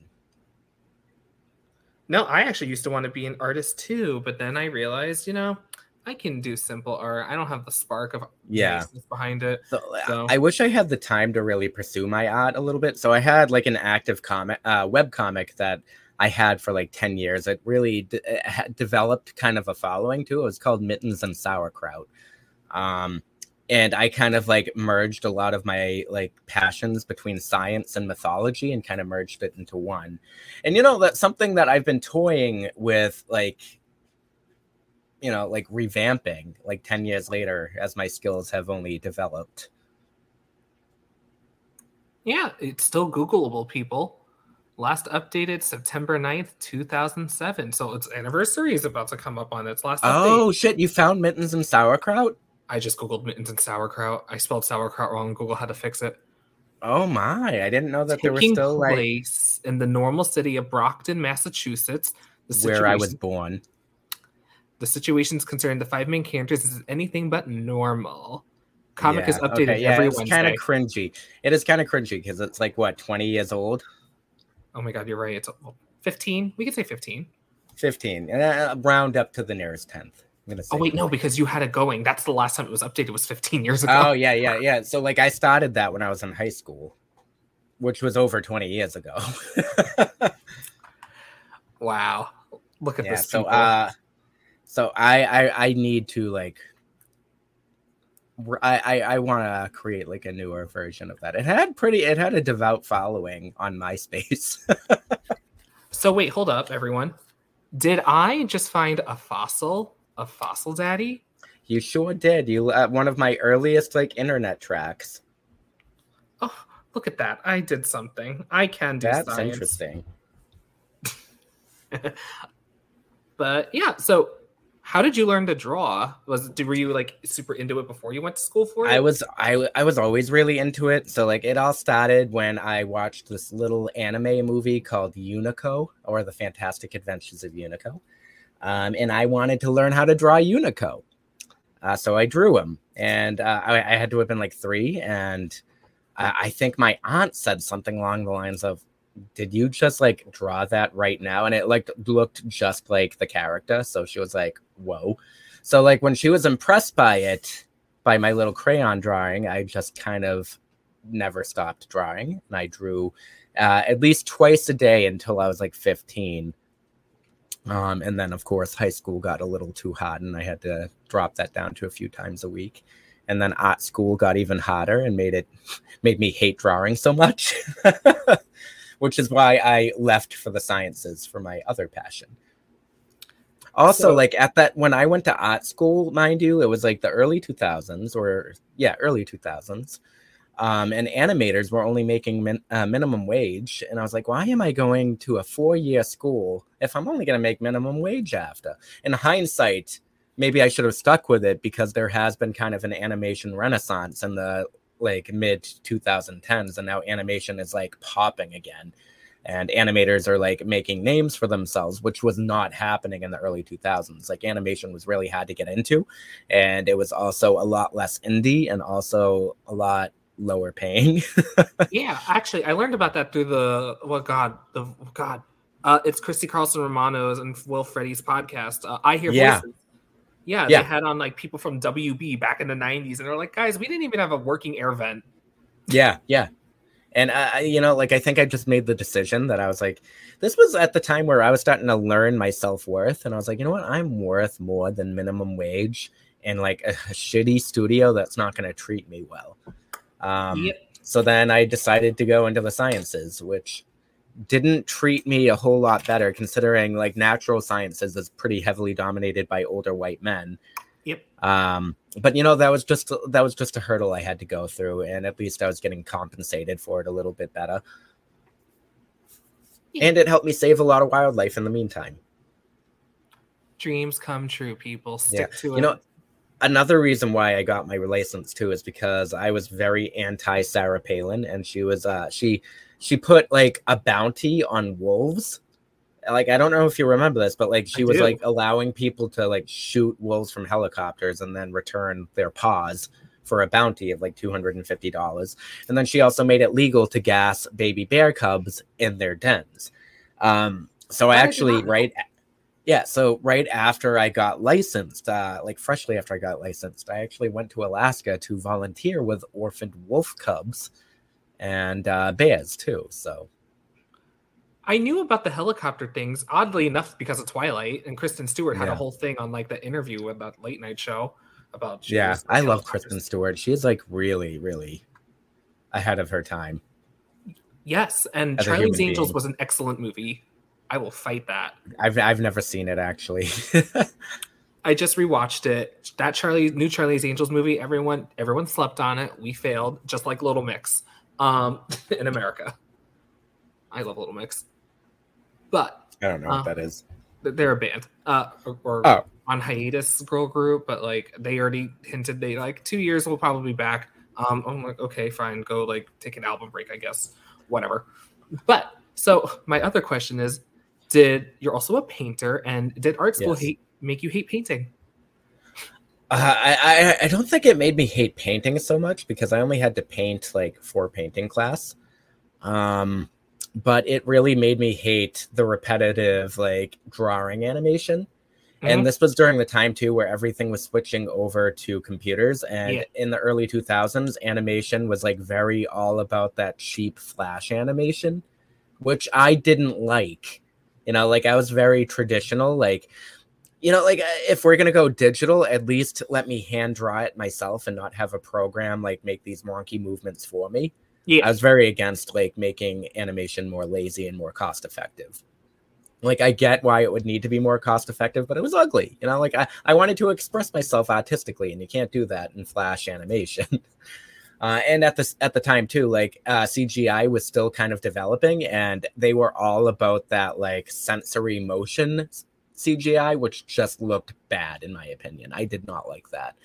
No, I actually used to want to be an artist too, but then I realized, you know, I can do simple art. I don't have the spark of Yeah. behind it. So, So- I wish I had the time to really pursue my art a little bit. So I had like an active comic, uh, web comic that I had for like ten years. It really d- it had developed kind of a following too. It was called Mittens and Sauerkraut, um, and I kind of like merged a lot of my like passions between science and mythology and kind of merged it into one. And you know that's something that I've been toying with, like you know, like revamping like 10 years later as my skills have only developed. Yeah, it's still Googleable, people. Last updated September 9th, 2007. So its anniversary is about to come up on its last Oh update. shit, you found mittens and sauerkraut? I just Googled mittens and sauerkraut. I spelled sauerkraut wrong. Google had to fix it. Oh my, I didn't know that there was still like place in the normal city of Brockton, Massachusetts. The where I was born. The situations concerning the five main characters is anything but normal. Comic is updated okay, yeah, every it's Wednesday. kind of cringy. It is kind of cringy because it's like what, 20 years old? oh my god, you're right. It's 15. We could say 15. 15. And uh, round up to the nearest 10th. Gonna. Oh wait, no, because you had it going. That's the last time it was updated. Was 15 years ago. Oh yeah, yeah, yeah. So like I started that when I was in high school, which was over 20 years ago. Wow. Look at yeah this. so people. uh so I, I i need to like I I, I want to create like a newer version of that. It had pretty. It had a devout following on MySpace. so wait, hold up, everyone. Did I just find a fossil of Fossil Daddy? You sure did. You uh, one of my earliest like internet tracks. Oh, look at that! I did something. I can do. That's science. interesting. but yeah, so how did you learn to draw? Was were you like super into it before you went to school for it? I was I I was always really into it. So like it all started when I watched this little anime movie called Unico or the Fantastic Adventures of Unico. Um, and I wanted to learn how to draw Unico. Uh, so I drew him, and uh, I, I, had to have been like three. And I, I think my aunt said something along the lines of, did you just like draw that right now and it like looked just like the character so she was like whoa so like when she was impressed by it by my little crayon drawing i just kind of never stopped drawing and i drew uh, at least twice a day until i was like 15 um, and then of course high school got a little too hot and i had to drop that down to a few times a week and then art school got even hotter and made it made me hate drawing so much which is why I left for the sciences for my other passion. Also, so, like at that when I went to art school, mind you, it was like the early 2000s or yeah, early 2000s. Um, and animators were only making min, uh, minimum wage. And I was like, why am I going to a four year school if I'm only going to make minimum wage after? In hindsight, maybe I should have stuck with it because there has been kind of an animation renaissance in the like mid 2010s and now animation is like popping again and animators are like making names for themselves which was not happening in the early 2000s like animation was really hard to get into and it was also a lot less indie and also a lot lower paying yeah actually i learned about that through the what oh god the god uh, it's christy carlson romano's and will friedle's podcast uh, i hear yeah. voices yeah, yeah, they had on like people from WB back in the 90s, and they're like, guys, we didn't even have a working air vent. Yeah, yeah. And I, you know, like I think I just made the decision that I was like, this was at the time where I was starting to learn my self worth, and I was like, you know what, I'm worth more than minimum wage in like a, a shitty studio that's not going to treat me well. Um, yep. So then I decided to go into the sciences, which didn't treat me a whole lot better considering like natural sciences is pretty heavily dominated by older white men. Yep. Um, but you know that was just that was just a hurdle I had to go through, and at least I was getting compensated for it a little bit better. Yeah. And it helped me save a lot of wildlife in the meantime. Dreams come true, people. Stick yeah. to it. You know, another reason why I got my license too is because I was very anti Sarah Palin, and she was uh she she put like a bounty on wolves. Like I don't know if you remember this, but like she I was do. like allowing people to like shoot wolves from helicopters and then return their paws for a bounty of like $250. And then she also made it legal to gas baby bear cubs in their dens. Um, so I actually, right, yeah, so right after I got licensed, uh, like freshly after I got licensed, I actually went to Alaska to volunteer with orphaned wolf cubs and uh, bears too. So I knew about the helicopter things, oddly enough, because of Twilight and Kristen Stewart had yeah. a whole thing on like the interview with that late night show about. Yeah, I love Kristen Stewart. She's like really, really ahead of her time. Yes, and Charlie's Angels being. was an excellent movie. I will fight that. I've I've never seen it actually. I just rewatched it. That Charlie new Charlie's Angels movie. Everyone everyone slept on it. We failed, just like Little Mix um, in America. I love Little Mix, but I don't know uh, what that is. They're a band, uh, or, or oh. on hiatus girl group, but like they already hinted they like two years will probably be back. Um, I'm like, okay, fine, go like take an album break, I guess, whatever. But so my other question is, did you're also a painter, and did art school yes. hate make you hate painting? Uh, I, I don't think it made me hate painting so much because I only had to paint like for painting class. Um, but it really made me hate the repetitive like drawing animation. Mm-hmm. And this was during the time too where everything was switching over to computers. And yeah. in the early 2000s, animation was like very all about that cheap flash animation, which I didn't like. You know, like I was very traditional. Like you know, like uh, if we're gonna go digital, at least let me hand draw it myself and not have a program like make these wonky movements for me. Yeah. I was very against like making animation more lazy and more cost effective. Like I get why it would need to be more cost effective, but it was ugly. You know, like I, I wanted to express myself artistically, and you can't do that in flash animation. Uh, and at this at the time too, like uh, CGI was still kind of developing, and they were all about that like sensory motion CGI, which just looked bad in my opinion. I did not like that.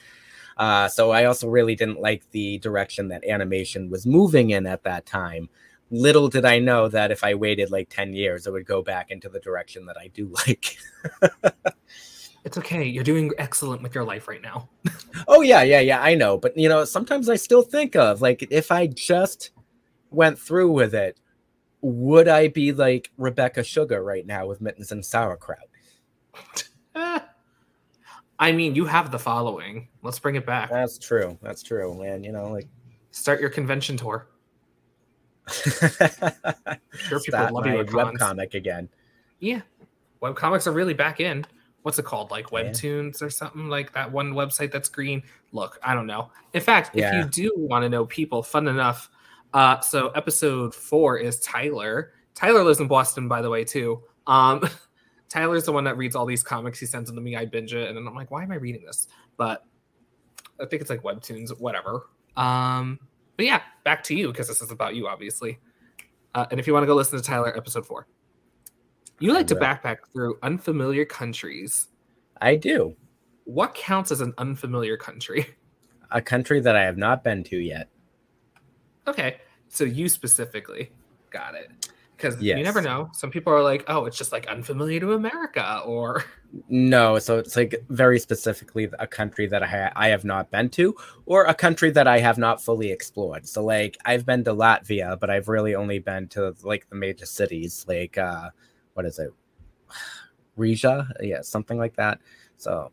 Uh, so I also really didn't like the direction that animation was moving in at that time. Little did I know that if I waited like 10 years, it would go back into the direction that I do like. It's okay. You're doing excellent with your life right now. oh, yeah, yeah, yeah, I know. But, you know, sometimes I still think of like if I just went through with it, would I be like Rebecca Sugar right now with mittens and sauerkraut? I mean, you have the following. Let's bring it back. That's true. That's true, man. You know, like start your convention tour. sure people love you web comic again. Yeah, web comics are really back in. What's it called? Like Webtoons yeah. or something like that. One website that's green. Look, I don't know. In fact, yeah. if you do want to know people, fun enough. Uh, so episode four is Tyler. Tyler lives in Boston, by the way, too. Um, Tyler's the one that reads all these comics. He sends them to me. I binge it, and then I'm like, why am I reading this? But I think it's like webtoons, whatever. Um, but yeah, back to you because this is about you, obviously. Uh, and if you want to go listen to Tyler, episode four. You like to backpack through unfamiliar countries. I do. What counts as an unfamiliar country? A country that I have not been to yet. Okay, so you specifically got it because yes. you never know. Some people are like, "Oh, it's just like unfamiliar to America," or no. So it's like very specifically a country that I ha- I have not been to, or a country that I have not fully explored. So like I've been to Latvia, but I've really only been to like the major cities, like uh, what is it, Riga? Yeah, something like that. So,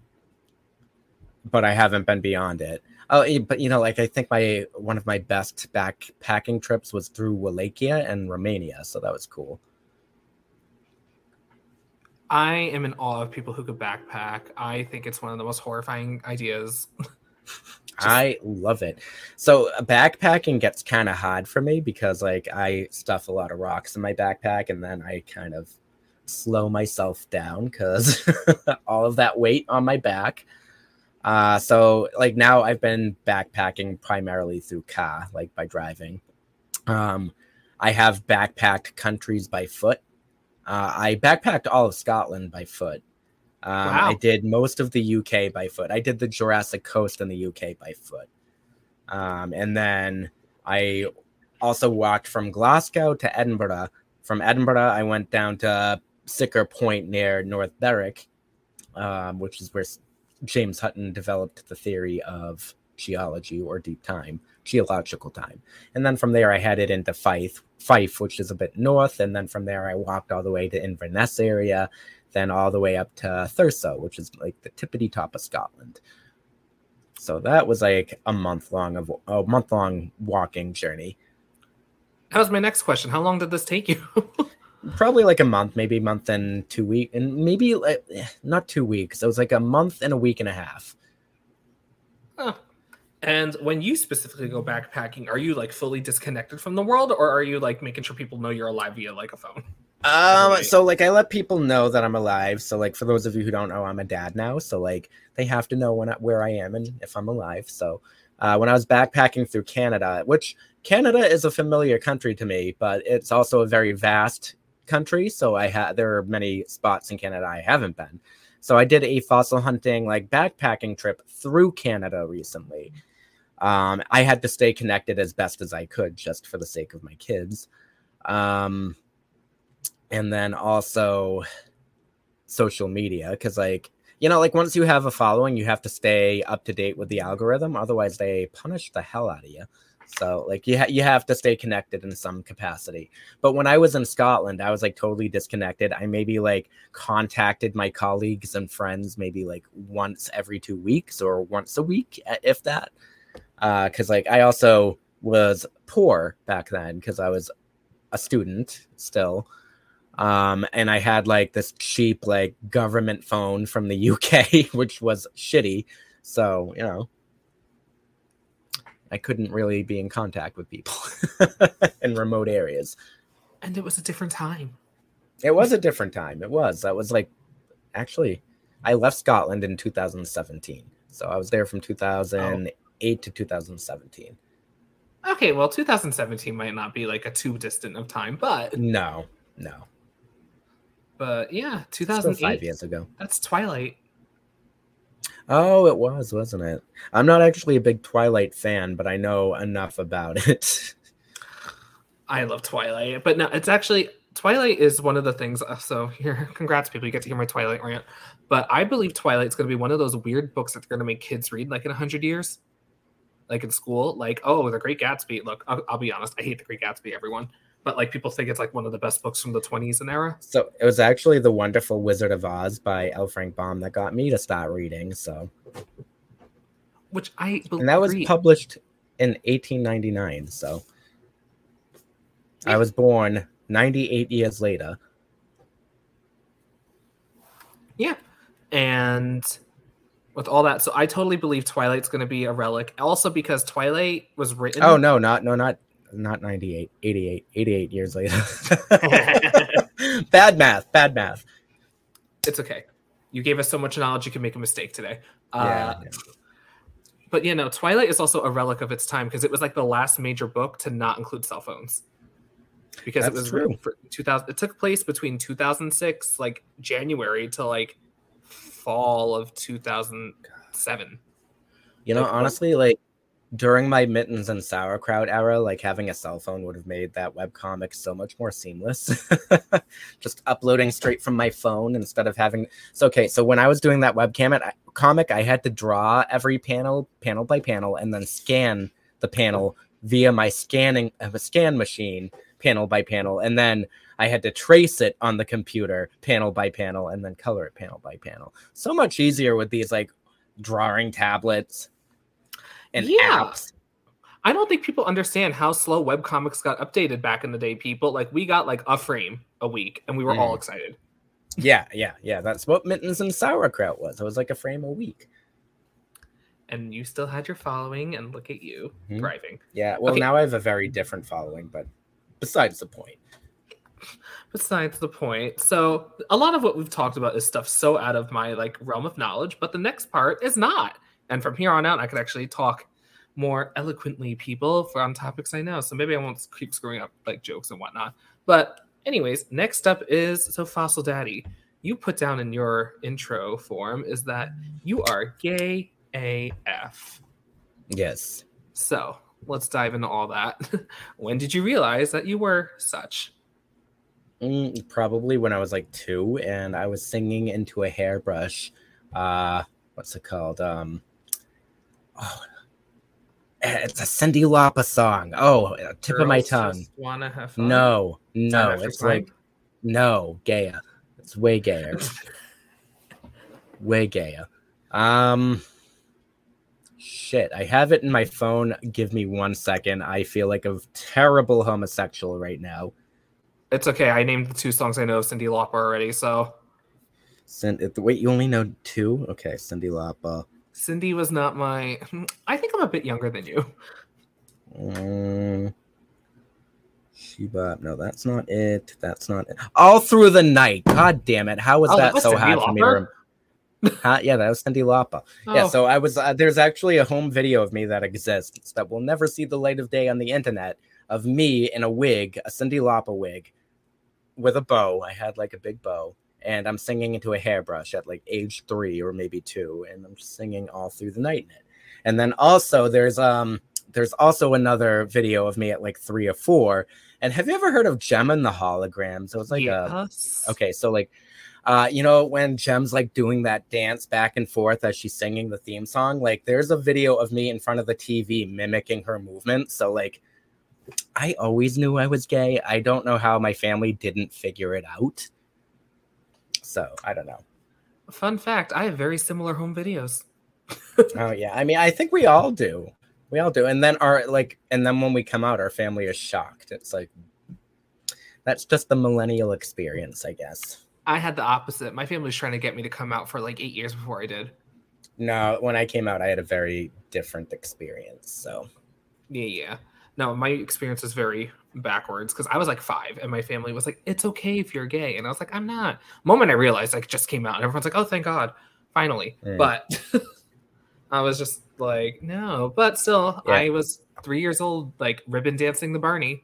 but I haven't been beyond it. Oh, eh, but you know, like I think my one of my best backpacking trips was through Wallachia and Romania, so that was cool. I am in awe of people who could backpack. I think it's one of the most horrifying ideas. Just... I love it. So uh, backpacking gets kind of hard for me because like I stuff a lot of rocks in my backpack and then I kind of slow myself down because all of that weight on my back. Uh, so like now I've been backpacking primarily through car, like by driving. Um, I have backpacked countries by foot. Uh, I backpacked all of Scotland by foot. Um, wow. I did most of the UK by foot. I did the Jurassic Coast in the UK by foot. Um, and then I also walked from Glasgow to Edinburgh. From Edinburgh, I went down to Siccar Point near North Berwick, um, which is where James Hutton developed the theory of geology or deep time, geological time. And then from there, I headed into Fife, Fife, which is a bit north. And then from there, I walked all the way to Inverness area, then all the way up to Thurso, which is like the tippity top of Scotland. So that was like a month long of a month long walking journey. That was my next question. How long did this take you? probably like a month, maybe a month and two weeks, and maybe like, not two weeks. It was like a month and a week and a half. Huh. And when you specifically go backpacking, are you like fully disconnected from the world, or are you like making sure people know you're alive via like a phone? Um, so like I let people know that I'm alive. So like for those of you who don't know, I'm a dad now. So like they have to know when I, where I am and if I'm alive. So uh, when I was backpacking through Canada, which Canada is a familiar country to me, but it's also a very vast country. So I had there are many spots in Canada I haven't been. So I did a fossil hunting like backpacking trip through Canada recently. Um, I had to stay connected as best as I could just for the sake of my kids. Um, and then also social media because like you know like once you have a following you have to stay up to date with the algorithm otherwise they punish the hell out of you so like you ha- you have to stay connected in some capacity. But when I was in Scotland, I was like totally disconnected. I maybe like contacted my colleagues and friends maybe like once every 2 weeks or once a week if that. Uh cuz like I also was poor back then cuz I was a student still. Um, and I had like this cheap like government phone from the UK, which was shitty. So, you know, I couldn't really be in contact with people in remote areas. And it was a different time. It was a different time. It was. That was like actually I left Scotland in 2017. So I was there from 2008 oh. to 2017. Okay, well 2017 might not be like a too distant of time, but No. No. But yeah, 2008 5 years ago. That's Twilight. Oh, it was, wasn't it? I'm not actually a big Twilight fan, but I know enough about it. I love Twilight, but no, it's actually Twilight is one of the things. Uh, so here, congrats, people, you get to hear my Twilight rant. But I believe Twilight's going to be one of those weird books that they're going to make kids read, like in hundred years, like in school. Like, oh, The Great Gatsby. Look, I'll, I'll be honest, I hate The Great Gatsby. Everyone, but like people think it's like one of the best books from the 20s and era. So it was actually The Wonderful Wizard of Oz by L. Frank Baum that got me to start reading. So, which I and that was published in 1899. So yeah. I was born 98 years later. Yeah, and with all that, so I totally believe Twilight's going to be a relic. Also because Twilight was written. Oh no, not no, not not 98, 88, 88 years later. bad math, bad math. It's okay. You gave us so much knowledge, you can make a mistake today. Yeah. Uh, but you know, Twilight is also a relic of its time because it was like the last major book to not include cell phones. Because That's it was true. for 2000. It took place between 2006, like January, to like fall of 2007. You know, like, honestly, like during my mittens and sauerkraut era, like having a cell phone would have made that web comic so much more seamless. Just uploading straight from my phone instead of having. So okay, so when I was doing that webcam at, comic, I had to draw every panel, panel by panel, and then scan the panel via my scanning a uh, scan machine, panel by panel, and then I had to trace it on the computer, panel by panel, and then color it panel by panel. So much easier with these like drawing tablets and yeah. apps. I don't think people understand how slow web comics got updated back in the day. People like we got like a frame a week, and we were mm. all excited. Yeah, yeah, yeah. That's what mittens and sauerkraut was. It was like a frame a week. And you still had your following, and look at you mm-hmm. thriving. Yeah. Well, okay. now I have a very different following, but besides the point. Besides the point. So a lot of what we've talked about is stuff so out of my like realm of knowledge, but the next part is not. And from here on out, I could actually talk more eloquently, people, for on topics I know. So maybe I won't keep screwing up like jokes and whatnot. But anyways, next up is so Fossil Daddy. You put down in your intro form is that you are gay AF. Yes. So let's dive into all that. when did you realize that you were such? Mm, probably when I was like two, and I was singing into a hairbrush. Uh, what's it called? Um, oh, eh, it's a Cyndi Lauper song. Oh, tip Girls of my tongue. Wanna have fun? No, no, it's like no, gayer. It's way gayer. way gayer. Um, shit, I have it in my phone. Give me one second. I feel like a terrible homosexual right now. It's okay. I named the two songs I know of Cyndi Lauper already. So, Send it the wait, you only know two? Okay, Cyndi Lauper. Cyndi was not my. I think I'm a bit younger than you. Um, Sheba. No, that's not it. That's not it. All through the night. God damn it! How was oh, that, so Cyndi hard Lauper? for me to remember? yeah, that was Cyndi Lauper. Oh. Yeah, so I was. Uh, there's actually a home video of me that exists that will never see the light of day on the internet of me in a wig, a Cyndi Lauper wig, with a bow. I had like a big bow, and I'm singing into a hairbrush at like age three or maybe two, and I'm singing all through the night in it. And then also there's um there's also another video of me at like three or four. And have you ever heard of Jem and the Holograms? It was like yes. a okay, so like uh, you know, when Jem's like doing that dance back and forth as she's singing the theme song, like there's a video of me in front of the TV mimicking her movement. So like I always knew I was gay. I don't know how my family didn't figure it out. So I don't know. Fun fact: I have very similar home videos. oh yeah, I mean, I think we all do. We all do. And then our like, and then when we come out, our family is shocked. It's like that's just the millennial experience, I guess. I had the opposite. My family was trying to get me to come out for like eight years before I did. No, when I came out, I had a very different experience. So, yeah, yeah. No, my experience is very backwards because I was like five and my family was like, it's okay if you're gay. And I was like, I'm not. moment I realized I just came out and everyone's like, oh, thank God, finally. Mm. But I was just like, no. But still, yeah. I was three years old, like ribbon dancing the Barney.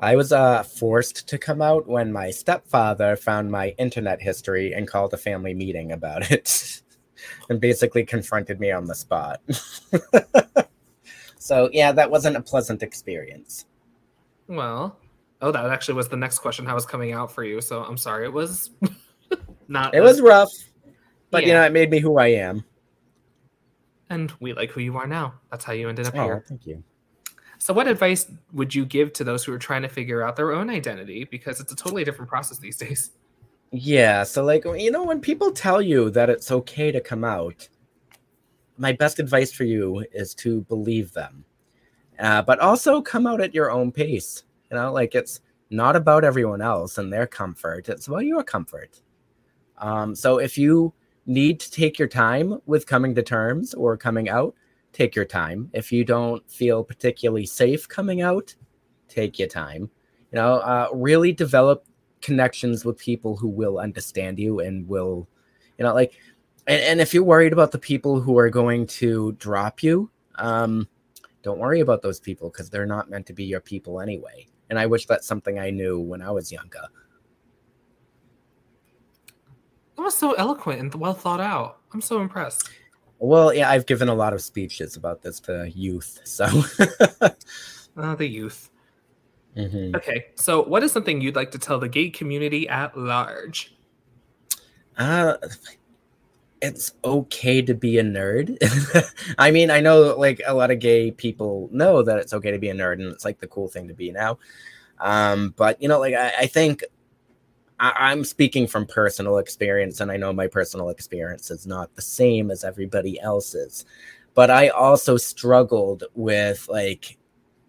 I was uh, forced to come out when my stepfather found my internet history and called a family meeting about it and basically confronted me on the spot. so, yeah, that wasn't a pleasant experience. Well, oh, that actually was the next question I was coming out for you. So I'm sorry. It was not. It was rough, but yeah. you know, it made me who I am. And we like who you are now. That's how you ended up oh, here. Thank you. So, what advice would you give to those who are trying to figure out their own identity? Because it's a totally different process these days. Yeah. So, like, you know, when people tell you that it's okay to come out, my best advice for you is to believe them, uh, but also come out at your own pace. You know, like it's not about everyone else and their comfort, it's about your comfort. Um, so, if you need to take your time with coming to terms or coming out, take your time. If you don't feel particularly safe coming out, take your time. You know, uh, really develop connections with people who will understand you and will, you know, like, and, and if you're worried about the people who are going to drop you, um, don't worry about those people because they're not meant to be your people anyway. And I wish that's something I knew when I was younger. That was so eloquent and well thought out. I'm so impressed. Well, yeah, I've given a lot of speeches about this to youth, so. oh, the youth. Mm-hmm. Okay, so what is something you'd like to tell the gay community at large? Uh, it's okay to be a nerd. I mean, I know like a lot of gay people know that it's okay to be a nerd, and it's like the cool thing to be now. Um, but you know, like I, I think I, am speaking from personal experience, and I know my personal experience is not the same as everybody else's. But I also struggled with like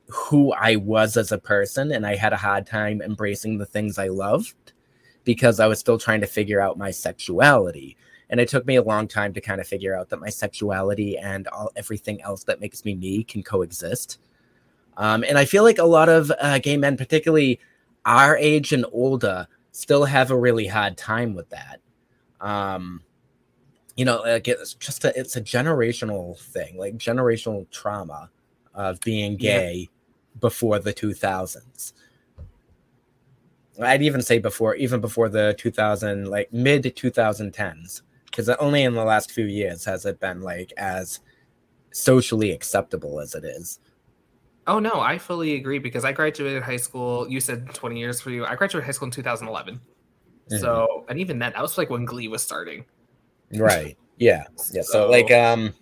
who I was as a person, and I had a hard time embracing the things I loved because I was still trying to figure out my sexuality. And it took me a long time to kind of figure out that my sexuality and all everything else that makes me me can coexist. Um, and I feel like a lot of uh, gay men, particularly our age and older, still have a really hard time with that. Um, you know, like it's just a it's a generational thing, like generational trauma of being gay yeah. before the 2000s. I'd even say before, even before the 2000, like mid 2010s, because only in the last few years has it been like as socially acceptable as it is. Oh no, I fully agree because I graduated high school. You said 20 years for you. I graduated high school in 2011. Mm-hmm. So, and even then, that was like when Glee was starting. Right. Yeah. Yeah. So, so like, um,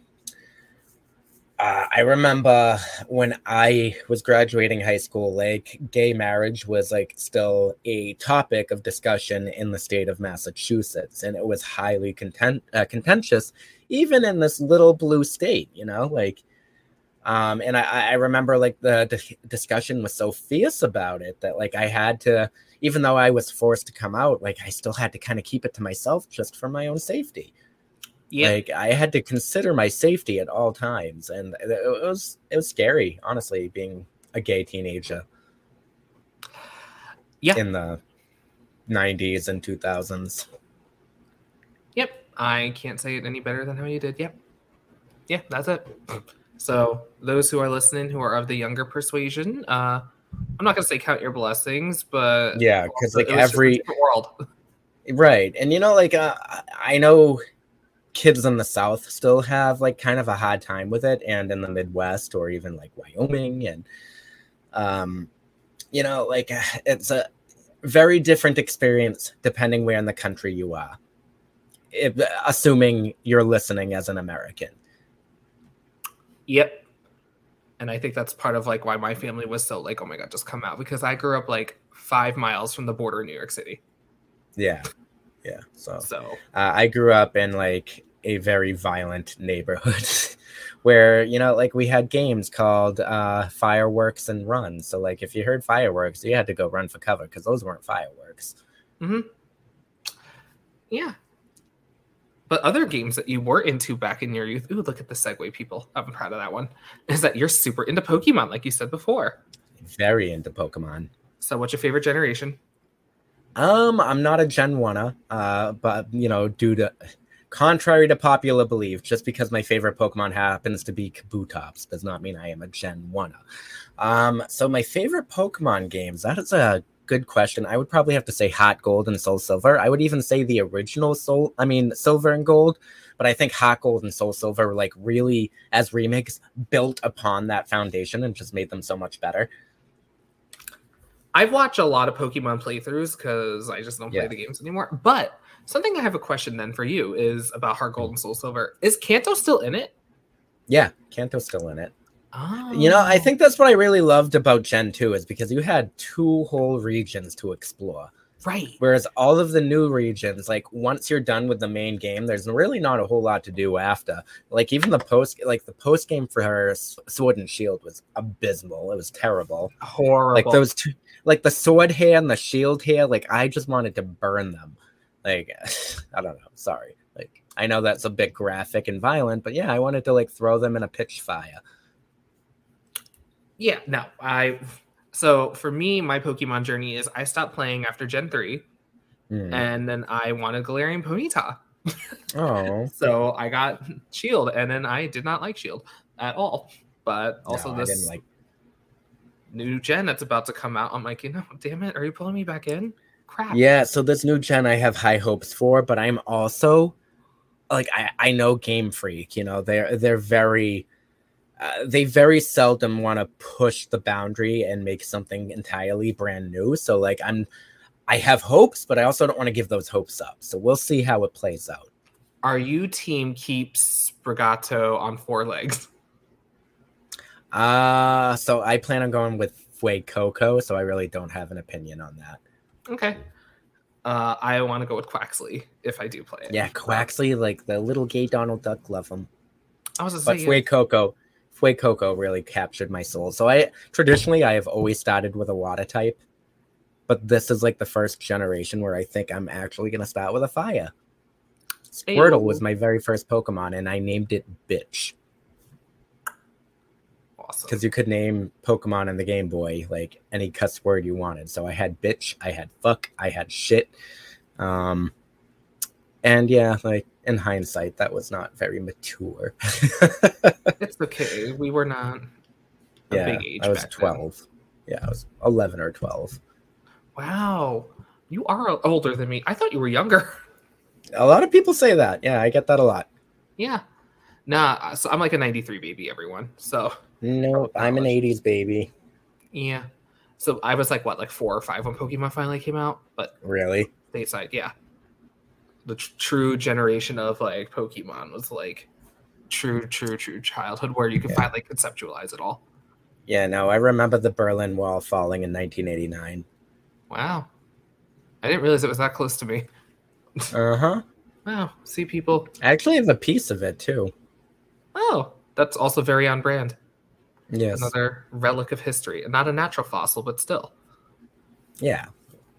uh, I remember when I was graduating high school, like gay marriage was like still a topic of discussion in the state of Massachusetts, and it was highly content uh, contentious, even in this little blue state. You know, like um, and I, I remember like the discussion was so fierce about it that like I had to, even though I was forced to come out, like I still had to kind of keep it to myself just for my own safety. Yeah. Like I had to consider my safety at all times, and it was it was scary, honestly, being a gay teenager. Yeah. In the 90s and 2000s. Yep. I can't say it any better than how you did. Yep. Yeah, that's it. So those who are listening who are of the younger persuasion, uh, I'm not gonna say count your blessings, but yeah, because like every world, right? And you know, like uh, I know kids in the South still have like kind of a hard time with it, and in the Midwest or even like Wyoming, and um, you know, like it's a very different experience depending where in the country you are. If, assuming you're listening as an American Yep. And I think that's part of like why my family was so like, oh my god, just come out because I grew up like five miles from the border of New York City. Yeah, yeah. So, so uh, I grew up in like a very violent neighborhood where you know like we had games called uh fireworks and run so like if you heard fireworks you had to go run for cover because those weren't fireworks hmm Yeah. But other games that you were into back in your youth, ooh, look at the segue, people. I'm proud of that one. Is that you're super into Pokemon, like you said before. very into pokemon So, what's your favorite generation? um i'm not a gen 1 uh but you know due to contrary to popular belief just because my favorite pokemon happens to be kabutops does not mean i am a gen 1 um so my favorite pokemon games that is a good question i would probably have to say Heart Gold and soul silver i would even say the original soul i mean silver and gold but i think Heart Gold and soul silver were like really as remakes built upon that foundation and just made them so much better I've watched a lot of Pokemon playthroughs because I just don't play Yeah. the games anymore. But something I have a question then for you is about Heart Gold hmm. and Soul Silver. Is Kanto still in it? yeah kanto's still in it Oh. You know, I oh. think that's what I really loved about Gen 2 is because you had two whole regions to explore. right. Whereas all of the new regions, like once you're done with the main game, there's really not a whole lot to do after. Like even the post like the post game for S- Sword and Shield was abysmal. It was terrible. Horrible. Like those two like the sword hair and the shield hair, like I just wanted to burn them. Like I don't know. Sorry. Like I know that's a bit graphic and violent, but yeah, I wanted to like throw them in a pitch fire. Yeah, no, I. So for me, my Pokemon journey is I stopped playing after Gen three, Hmm. and then I wanted Galarian Ponyta. Oh. So I got Shield, and then I did not like Shield at all. But also No, this like new gen that's about to come out, I'm like, you know, damn it, are you pulling me back in? Crap. Yeah, so this new gen I have high hopes for, but I'm also like I, I know Game Freak, you know, they're they're very uh, they very seldom want to push the boundary and make something entirely brand new. So like I'm I have hopes, but I also don't want to give those hopes up. So we'll see how it plays out. Are you team keep Sprigatito on four legs? Uh so I plan on going with Fuecoco, so I really don't have an opinion on that. Okay. Uh, I want to go with Quaxly if I do play it. Yeah, Quaxly, like the little gay Donald Duck, love him. I was just but. Fue Coco, Fuecoco really captured my soul. So I traditionally I have always started with a water type, but this is like the first generation where I think I'm actually gonna start with a fire. Squirtle was my very first Pokemon, and I named it Bitch awesome. because you could name Pokemon in the Game Boy like any cuss word you wanted. So I had bitch, I had fuck, I had shit. Um, and yeah, like in hindsight, that was not very mature. It's okay. We were not a yeah, big age. I was back then. 12. Yeah, I was 11 or 12. Wow. You are older than me. I thought you were younger. A lot of people say that. Yeah, I get that a lot. yeah. Nah, so I'm like a 93 baby, everyone. So, No, I'm an 80s baby. yeah. So I was like, what, like four or five when Pokemon finally came out? But Really? stateside, yeah. The tr- true generation of like Pokemon was like true, true, true childhood where you could Yeah. finally conceptualize it all. Yeah, no, I remember the Berlin Wall falling in 1989. Wow. I didn't realize it was that close to me. Uh huh. Wow. See people. I actually have a piece of it too. Oh, that's also very on brand. Yes. Another relic of history. Not a natural fossil, but still. Yeah.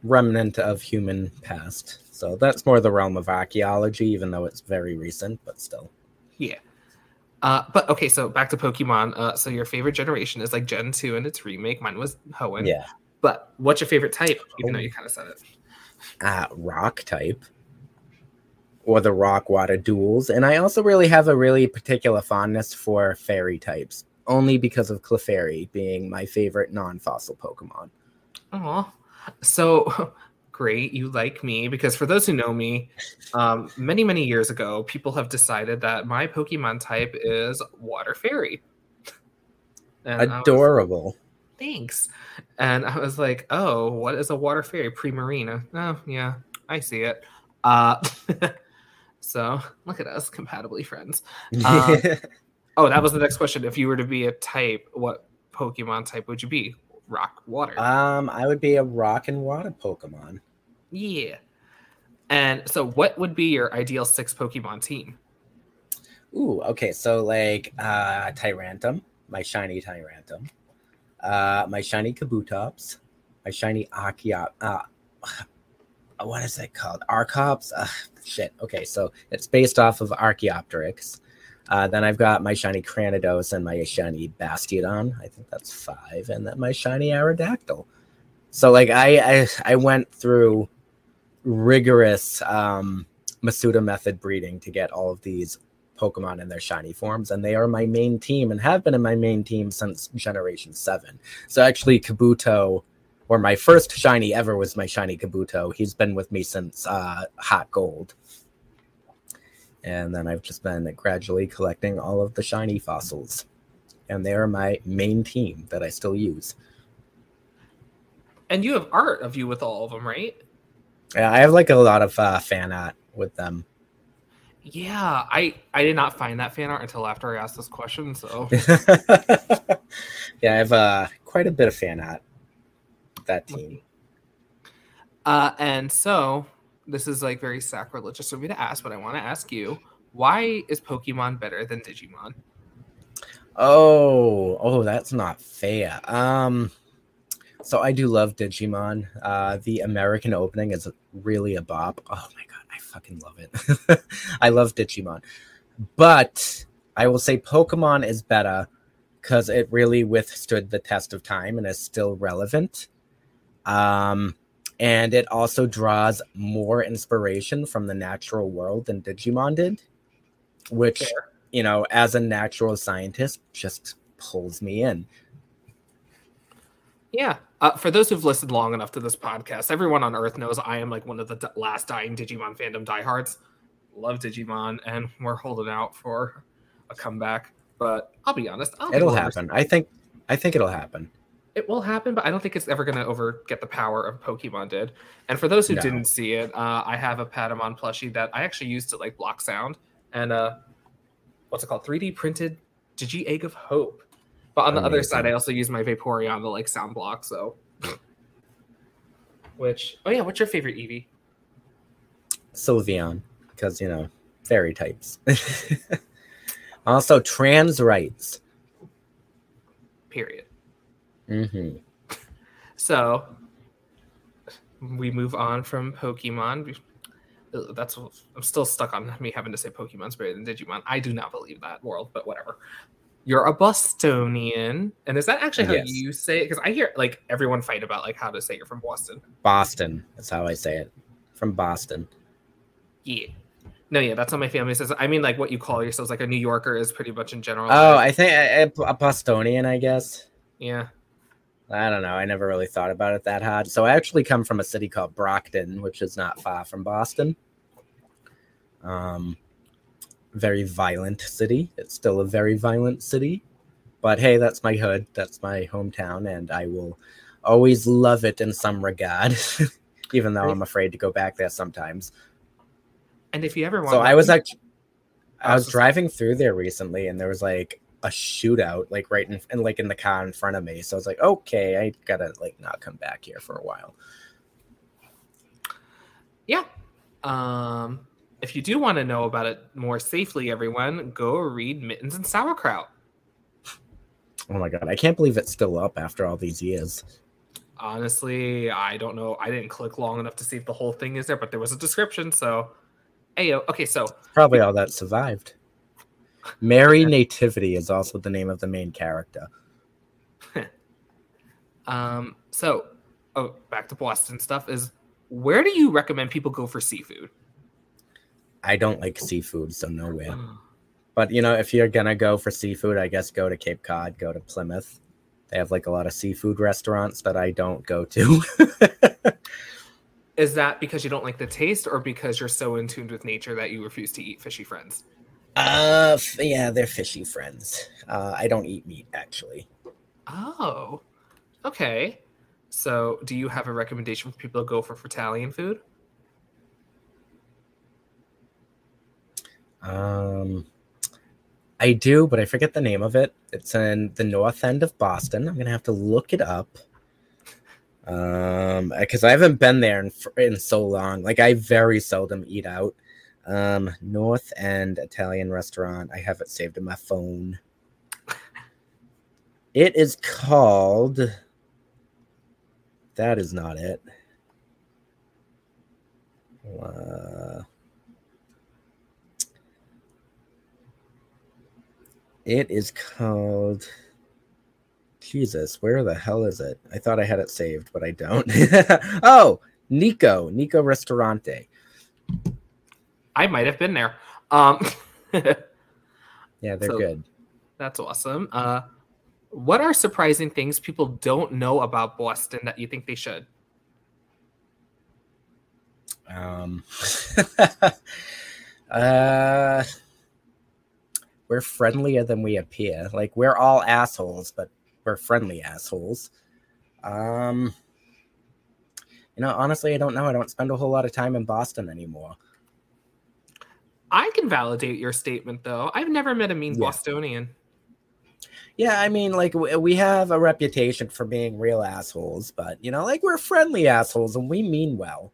Remnant of human past. So that's more the realm of archaeology, even though it's very recent, but still. Yeah. Uh, but okay, so back to Pokemon. Uh, so your favorite generation is like Gen 2 and its remake. Mine was Hoenn. Yeah. But what's your favorite type? Even though Oh. you kind of said it. uh, rock type or the rock water duals. And I also really have a really particular fondness for fairy types, only because of Clefairy being my favorite non fossil Pokemon. Oh, so great. You like me because for those who know me, um, many, many years ago, people have decided that my Pokemon type is Water Fairy. And I was- Adorable. thanks. And I was like, oh, what is a water fairy? Primarina. Oh, yeah, I see it. Uh, so look at us, compatibly friends. Um, Oh, that was the next question. If you were to be a type, what Pokemon type would you be? Rock, water. um, I would be a rock and water Pokemon. yeah. And so, what would be your ideal six Pokemon team? Ooh, okay. So like uh Tyrantrum, my shiny Tyrantrum, uh my shiny Kabutops, my shiny Archeop uh what is it called? Arcops? Uh, shit. Okay, so it's based off of Archaeopteryx. Uh, then I've got my shiny Cranidos and my shiny Bastiodon. I think that's five, and then my shiny Aerodactyl. So like I I, I went through rigorous um, Masuda method breeding to get all of these Pokemon in their shiny forms, and they are my main team and have been in my main team since Generation Seven. So actually, Kabuto, or my first shiny ever was my shiny Kabuto. He's been with me since uh, Heart Gold and then I've just been gradually collecting all of the shiny fossils, and they are my main team that I still use. And you have art of you with all of them, right? Yeah, I have like a lot of uh, fan art with them. Yeah, I I did not find that fan art until after I asked this question. So yeah, I have uh, quite a bit of fan art. That team. Uh, and so this is like very sacrilegious of me to ask, but I want to ask you, why is Pokemon better than Digimon? Oh, oh, that's not fair. Um, so I do love Digimon. Uh, the American opening is really a bop. Oh my god, I fucking love it. I love Digimon, but I will say Pokemon is better because it really withstood the test of time and is still relevant. Um, and it also draws more inspiration from the natural world than Digimon did, which Fair. you know, as a natural scientist, just pulls me in. Yeah. Uh, for those who've listened long enough to this podcast, everyone on Earth knows I am like one of the d- last dying Digimon fandom diehards. Love Digimon, and we're holding out for a comeback. But I'll be honest, I'll it'll happen. I think. I think it'll happen it will happen, but I don't think it's ever going to over get the power of Pokemon did. And for those who no. didn't see it, uh, I have a Patamon plushie that I actually used to like block sound and uh, what's it called? 3D printed Digi Egg of Hope. But on the Amazing. other side, I also use my Vaporeon to like sound block. So, which oh yeah, what's your favorite Eevee? Sylveon, because you know fairy types. also, trans rights. Period. Mm-hmm. So we move on from Pokemon. That's I'm still stuck on me having to say Pokemon's better than Digimon. I do not believe that world, but whatever. You're a Bostonian, and is that actually how yes. you say it? Because I hear like everyone fight about like how to say you're from Boston. Boston. That's how I say it. From Boston. Yeah. No, yeah, that's how my family says. I mean, like what you call yourselves, like a New Yorker, is pretty much in general. Oh, I think a, a Bostonian, I guess. Yeah. I don't know. I never really thought about it that hard. So I actually come from a city called Brockton, which is not far from Boston. Um, very violent city. It's still a very violent city, but hey, that's my hood. That's my hometown, and I will always love it in some regard, even though I'm afraid to go back there sometimes. And if you ever want, so I was actually, I was driving through there recently, and there was like a shootout like right in and like in the car in front of me. So I was like, okay, I gotta like not come back here for a while. Yeah. Um if you do want to know about it more safely, everyone, go read Mittens and Sauerkraut. Oh my god, I can't believe it's still up after all these years. Honestly, I don't know. I didn't click long enough to see if the whole thing is there, but there was a description, so hey okay, so probably all that survived. Mary Nativity is also the name of the main character. um. So, oh, back to Boston stuff. Is where do you recommend people go for seafood? I don't like seafood, so nowhere. but you know, if you're gonna go for seafood, I guess go to Cape Cod, go to Plymouth. They have like a lot of seafood restaurants that I don't go to. Is that because you don't like the taste, or because you're so in tune with nature that you refuse to eat fishy friends? Uh, yeah, they're fishy friends. Uh, I don't eat meat actually. Oh, okay. So, do you have a recommendation for people to go for Italian food? Um, I do, but I forget the name of it. It's in the north end of Boston. I'm gonna have to look it up. Um, because I haven't been there in in so long. Like I very seldom eat out. Um, North End Italian restaurant. I have it saved in my phone. It is called. That is not it. Uh, it is called. Jesus, where the hell is it? I thought I had it saved, but I don't. oh, Nico, Nico Ristorante. I might have been there. Um, yeah, they're so, good. That's awesome. Uh, what are surprising things people don't know about Boston that you think they should? Um, uh, we're friendlier than we appear. Like we're all assholes, but we're friendly assholes. Um, you know, honestly, I don't know. I don't spend a whole lot of time in Boston anymore. I can validate your statement, though. I've never met a mean yeah. Bostonian. Yeah, I mean, like we have a reputation for being real assholes, but you know, like we're friendly assholes and we mean well.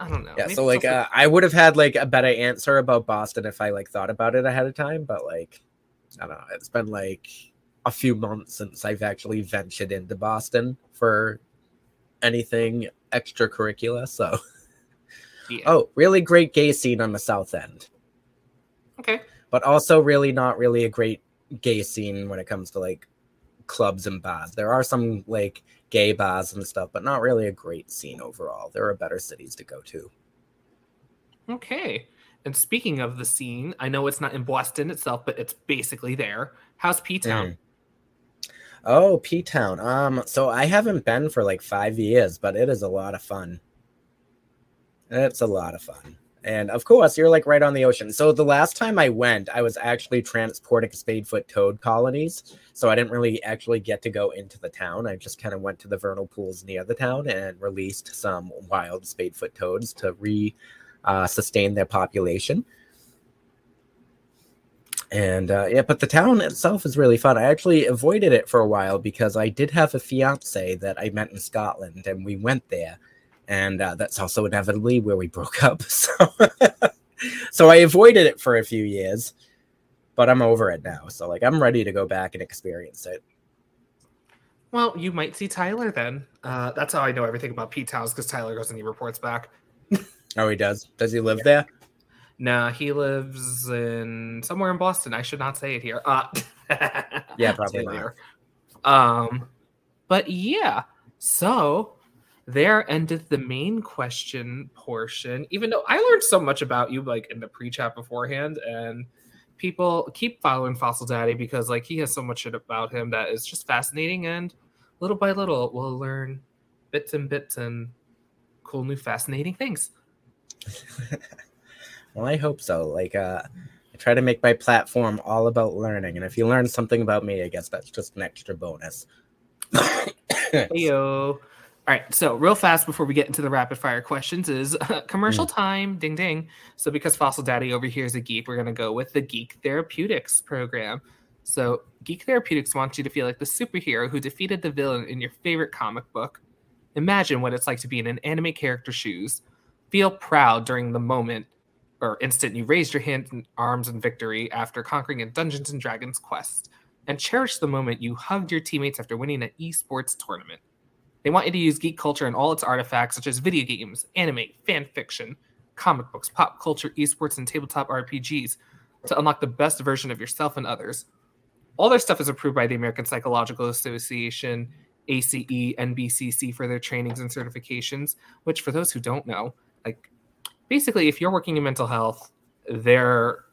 I don't know. Yeah, Maybe so like uh, I would have had like a better answer about Boston if I like thought about it ahead of time, but like I don't know. It's been like a few months since I've actually ventured into Boston for anything extracurricular. So, yeah. oh, really great gay scene on the South End. Okay, but also really not really a great gay scene when it comes to like clubs and bars. There are some like gay bars and stuff, but not really a great scene overall. There are better cities to go to. Okay. And speaking of the scene, I know it's not in Boston itself, but it's basically there. How's P Town? Mm. Oh, P Town. Um, so I haven't been for like five years, but it is a lot of fun. It's a lot of fun. And of course, you're like right on the ocean. So the last time I went, I was actually transporting spadefoot toad colonies. So I didn't really actually get to go into the town. I just kind of went to the vernal pools near the town and released some wild spadefoot toads to re uh, sustain their population. And uh, yeah, but the town itself is really fun. I actually avoided it for a while because I did have a fiance that I met in Scotland, and we went there and uh, that's also inevitably where we broke up. So, so I avoided it for a few years, but I'm over it now. So like I'm ready to go back and experience it. Well, you might see Tyler then. Uh, that's how I know everything about P Towns because Tyler goes and he reports back. oh, he does. Does he live yeah. there? Nah, he lives in somewhere in Boston. I should not say it here. Uh, yeah, probably not. Um, but yeah. So there ended the main question portion even though i learned so much about you like in the pre-chat beforehand and people keep following fossil daddy because like he has so much shit about him that is just fascinating and little by little we'll learn bits and bits and cool new fascinating things. Well i hope so. Like uh I try to make my platform all about learning and if you learn something about me i guess that's just an extra bonus. Heyo. All right, so real fast before we get into the rapid fire questions is uh, commercial mm. time. Ding ding. So because Fossil Daddy over here is a geek, we're gonna go with the Geek Therapeutics program. So Geek Therapeutics wants you to feel like the superhero who defeated the villain in your favorite comic book. Imagine what it's like to be in an anime character's shoes. Feel proud during the moment or instant you raised your hands and arms in victory after conquering a Dungeons and Dragons quest, and cherish the moment you hugged your teammates after winning an esports tournament. They want you to use geek culture and all its artifacts, such as video games, anime, fan fiction, comic books, pop culture, esports, and tabletop RPGs, to unlock the best version of yourself and others. All their stuff is approved by the American Psychological Association, ACE, NBCC for their trainings and certifications, which, for those who don't know, like basically, if you're working in mental health, their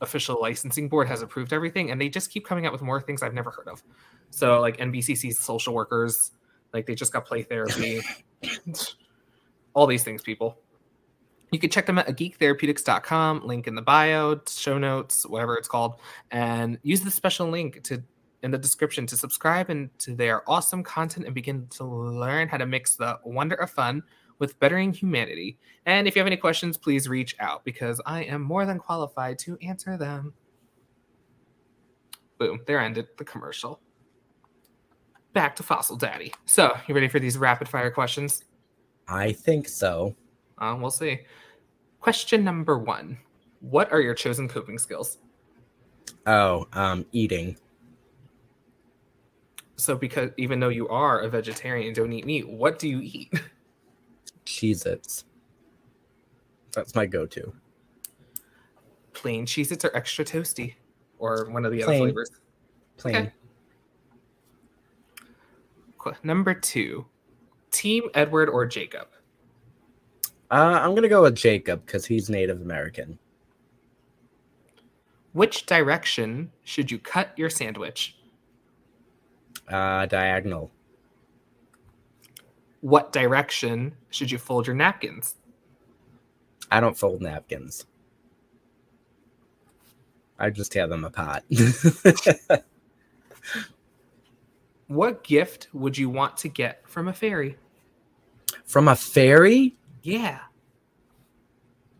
official licensing board has approved everything, and they just keep coming out with more things I've never heard of. So, like NBCC's social workers, like they just got play therapy, all these things, people. You can check them out at geektherapeutics.com, link in the bio, show notes, whatever it's called, and use the special link to in the description to subscribe and to their awesome content and begin to learn how to mix the wonder of fun with bettering humanity. And if you have any questions, please reach out because I am more than qualified to answer them. Boom, there ended the commercial back to Fossil Daddy. So, you ready for these rapid fire questions? I think so. Uh, we'll see. Question number one What are your chosen coping skills? Oh, um, eating. So, because even though you are a vegetarian and don't eat meat, what do you eat? Cheez Its. That's my go to. Plain Cheez Its or extra toasty? Or one of the Plain. other flavors? Plain. Okay. Number two Team Edward or Jacob? Uh, I'm gonna go with Jacob because he's Native American. Which direction should you cut your sandwich? Uh, diagonal. What direction should you fold your napkins? I don't fold napkins. I just tear them apart. What gift would you want to get from a fairy? From a fairy? Yeah.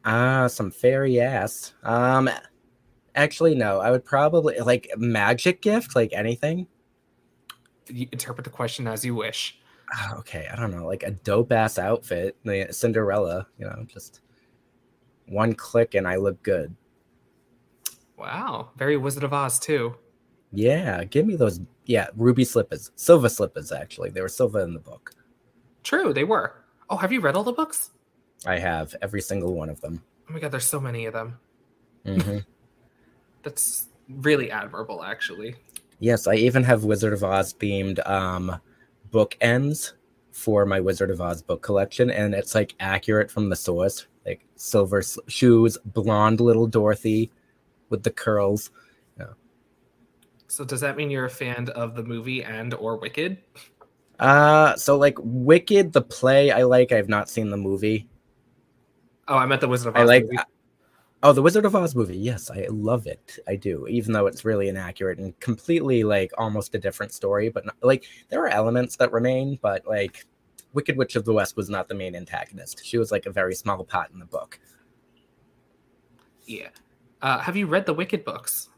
Ah, some fairy ass. Um, actually, no. I would probably like magic gift, like anything. You interpret the question as you wish. Ah, Okay, I don't know, like a dope ass outfit, like Cinderella. You know, just one click and I look good. Wow. Very Wizard of Oz, too. Yeah, give me those. Yeah, ruby slippers, silver slippers. Actually, they were silver in the book. True, they were. Oh, have you read all the books? I have every single one of them. Oh my god, there's so many of them. hmm That's really admirable, actually. Yes, I even have Wizard of Oz themed um, bookends for my Wizard of Oz book collection, and it's like accurate from the source, like silver s- shoes, blonde little Dorothy with the curls. So does that mean you're a fan of the movie and or Wicked? Uh, so like Wicked, the play, I like. I've not seen the movie. Oh, I meant the Wizard of Oz I like. movie. Oh, the Wizard of Oz movie. Yes, I love it. I do, even though it's really inaccurate and completely like almost a different story. But not, like there are elements that remain, but like Wicked Witch of the West was not the main antagonist. She was like a very small part in the book. Yeah. Uh, have you read the Wicked books?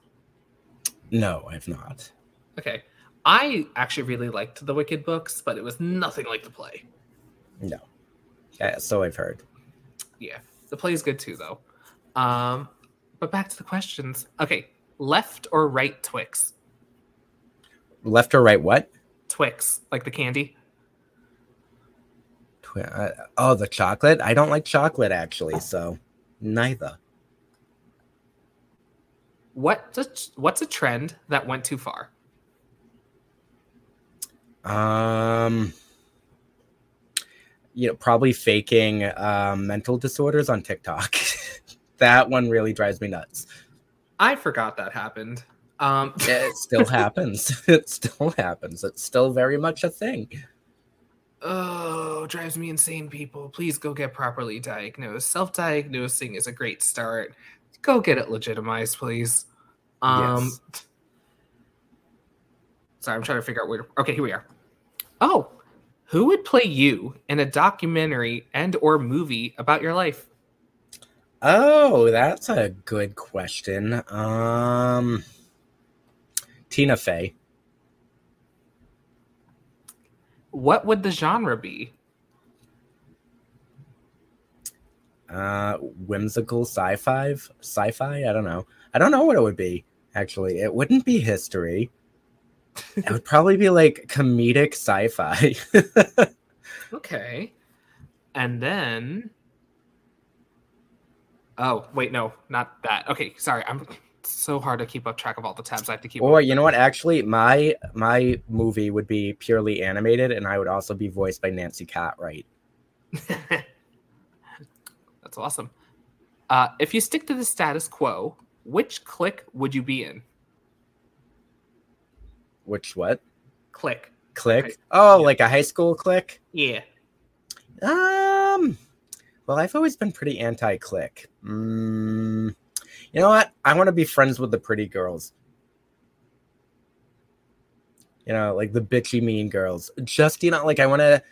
No, I've not. Okay. I actually really liked the Wicked books, but it was nothing like the play. No. Yeah, so I've heard. Yeah. The play is good too, though. Um, but back to the questions. Okay. Left or right Twix? Left or right? What? Twix, like the candy. Twi- uh, oh, the chocolate. I don't like chocolate actually, so neither. What what's a trend that went too far? Um, you know, probably faking um, mental disorders on TikTok. that one really drives me nuts. I forgot that happened. Um, It still happens. It still happens. It's still very much a thing. oh, drives me insane, people. Please go get properly diagnosed. Self diagnosing is a great start. Go get it legitimized, please. Um, Yes. Sorry, I'm trying to figure out where. To, okay, here we are. Oh, who would play you in a documentary and or movie about your life? Oh, that's a good question. Um, Tina Fey. What would the genre be? Uh, whimsical sci-fi. Sci-fi. I don't know. I don't know what it would be. Actually, it wouldn't be history. it would probably be like comedic sci-fi. Okay. And then Oh, wait, no, not that. Okay, sorry. I'm so hard to keep up track of all the tabs I have to keep. or you know what? Actually, my my movie would be purely animated, and I would also be voiced by Nancy Cartwright. That's awesome. Uh, if you stick to the status quo, which clique would you be in? Which what? Clique. Clique? Oh, yeah. like a high school clique? Yeah. Um, well, I've always been pretty anti-clique. Mm, you know what? I want to be friends with the pretty girls. You know, like the bitchy mean girls. Just you know, like I want to.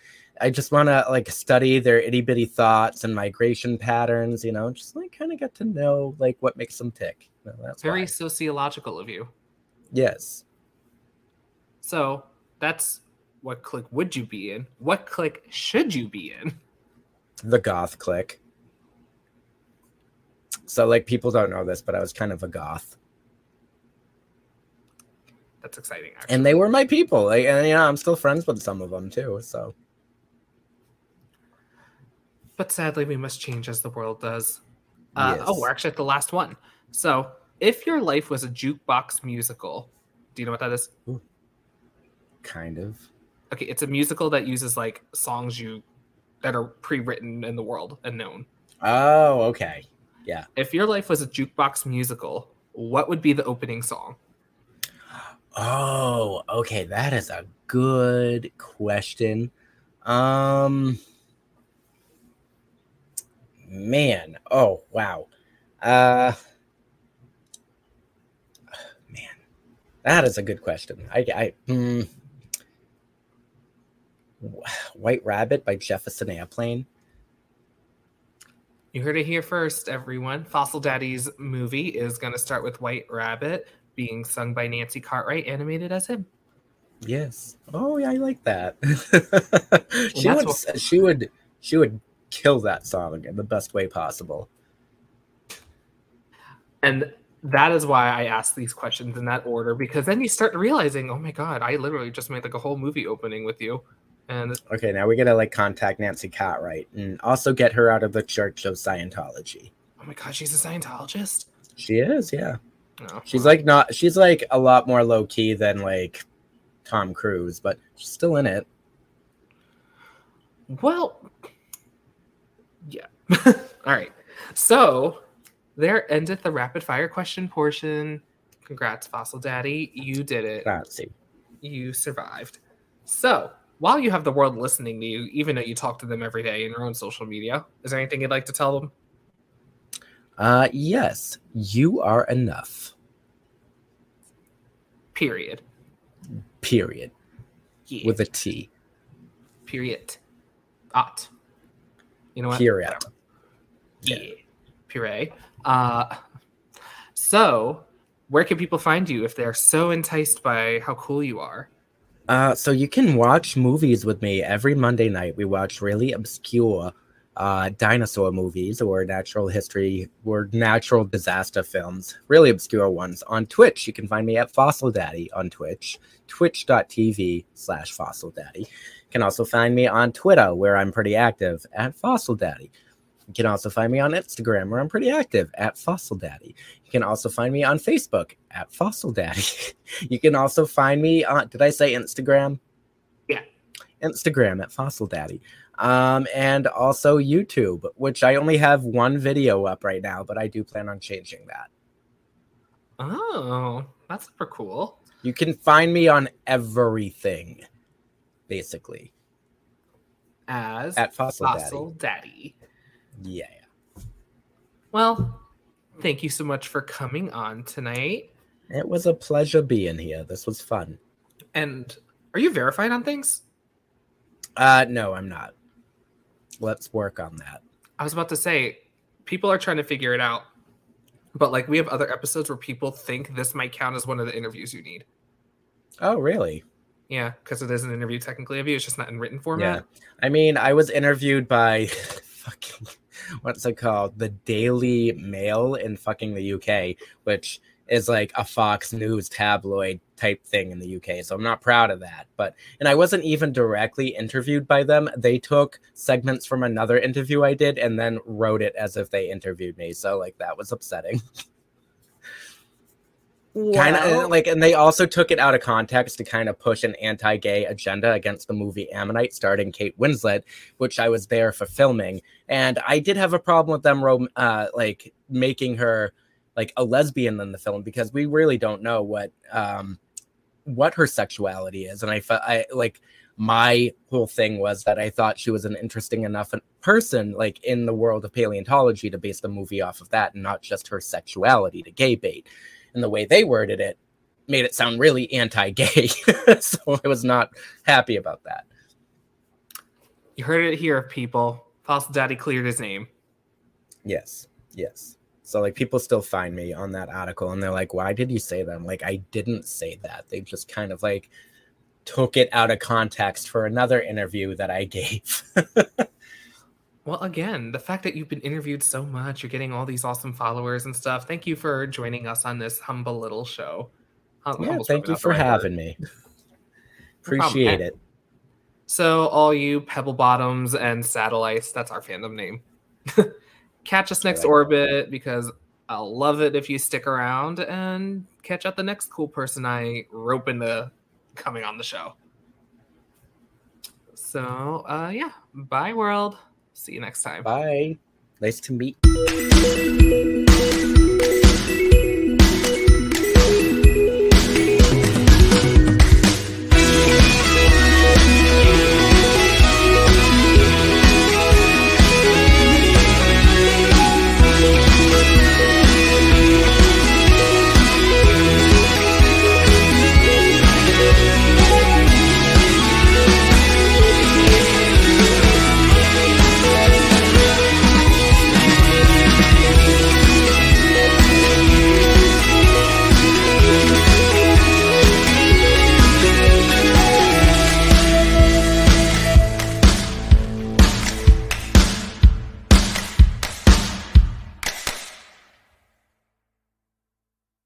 I just want to like study their itty bitty thoughts and migration patterns. You know, just like kind of get to know like what makes them tick. You know, that's Very why. sociological of you. yes. So that's what clique would you be in? What clique should you be in? The goth clique. So like people don't know this, but I was kind of a goth. That's exciting. Actually. And they were my people. Like, and know I'm still friends with some of them too. So but sadly we must change as the world does. Uh, Yes. Oh, we're actually at the last one. So, if your life was a jukebox musical, do you know what that is? kind of. Okay, it's a musical that uses like songs you that are pre-written in the world and known. Oh, okay. Yeah. If your life was a jukebox musical, what would be the opening song? Oh, okay. That is a good question. Um man. Oh, wow. Uh man. That is a good question. I I hmm. White Rabbit by Jefferson Airplane. You heard it here first, everyone. Fossil Daddy's movie is going to start with White Rabbit being sung by Nancy Cartwright, animated as him. Yes. Oh, yeah, I like that. she would what- she would she would kill that song in the best way possible. And that is why I ask these questions in that order because then you start realizing, oh my god, I literally just made like a whole movie opening with you, and Okay, now we gotta like contact Nancy Cartwright and also get her out of the Church of Scientology. oh my god, she's a Scientologist. She is, yeah. Oh, She's like not she's like a lot more low key than like Tom Cruise, but she's still in it. well. All right, so there ended the rapid fire question portion. Congrats, Fossil Daddy, you did it. You survived. So, while you have the world listening to you, even though you talk to them every day in your own social media, is there anything you'd like to tell them? Uh yes, you are enough. Period. Period. Yeah. With a T. period. Ot. You know what? Period. Whatever. Yeah. Puree. Uh, so, where can people find you if they're so enticed by how cool you are? Uh, so you can watch movies with me every Monday night. We watch really obscure uh, dinosaur movies or natural history or natural disaster films, really obscure ones. On Twitch, you can find me at Fossil Daddy on Twitch, twitch.tv slash Fossil Daddy. You can also find me on Twitter, where I'm pretty active, at Fossil Daddy. You can also find me on Instagram, where I'm pretty active, at Fossil Daddy. You can also find me on Facebook, at Fossil Daddy. You can also find me on, did I say Instagram? Yeah. Instagram at Fossil Daddy. Um, and also YouTube, which I only have one video up right now, but I do plan on changing that. Oh, that's super cool. You can find me on everything, basically, As at Fossil, Fossil Daddy. Daddy. Yeah. Well, thank you so much for coming on tonight. It was a pleasure being here. This was fun. And are you verified on things? Uh, no, I'm not. Let's work on that. I was about to say, people are trying to figure it out. But like we have other episodes where people think this might count as one of the interviews you need. Oh, really? Yeah, because it is an interview technically of you. It's just not in written format. Yeah. I mean, I was interviewed by fucking what's it called? The Daily Mail in fucking the UK, which is like a Fox News tabloid type thing in the UK. So I'm not proud of that. But and I wasn't even directly interviewed by them. They took segments from another interview I did and then wrote it as if they interviewed me. So like that was upsetting. Wow. kind of like and they also took it out of context to kind of push an anti-gay agenda against the movie ammonite starring kate winslet which i was there for filming and i did have a problem with them uh, like making her like a lesbian in the film because we really don't know what um what her sexuality is. And i felt i like my whole thing was that i thought she was an interesting enough person like in the world of paleontology to base the movie off of that and not just her sexuality to gay bait. And the way they worded it made it sound really anti-gay. So i was not happy about that. You heard it here, people. Fossil Daddy cleared his name. yes. Yes so like people still find me on that article and they're like why did you say that i'm like i didn't say that they just kind of like took it out of context for another interview that i gave Well, again, the fact that you've been interviewed so much, you're getting all these awesome followers and stuff. Thank you for joining us on this humble little show. Hum- yeah, thank you for right having word. me. Appreciate it. So, all you pebble bottoms and satellites, that's our fandom name. catch us next orbit because I'll love it if you stick around and catch out the next cool person I rope into coming on the show. So, uh, yeah, bye, world. See you next time. Bye. Nice to meet you.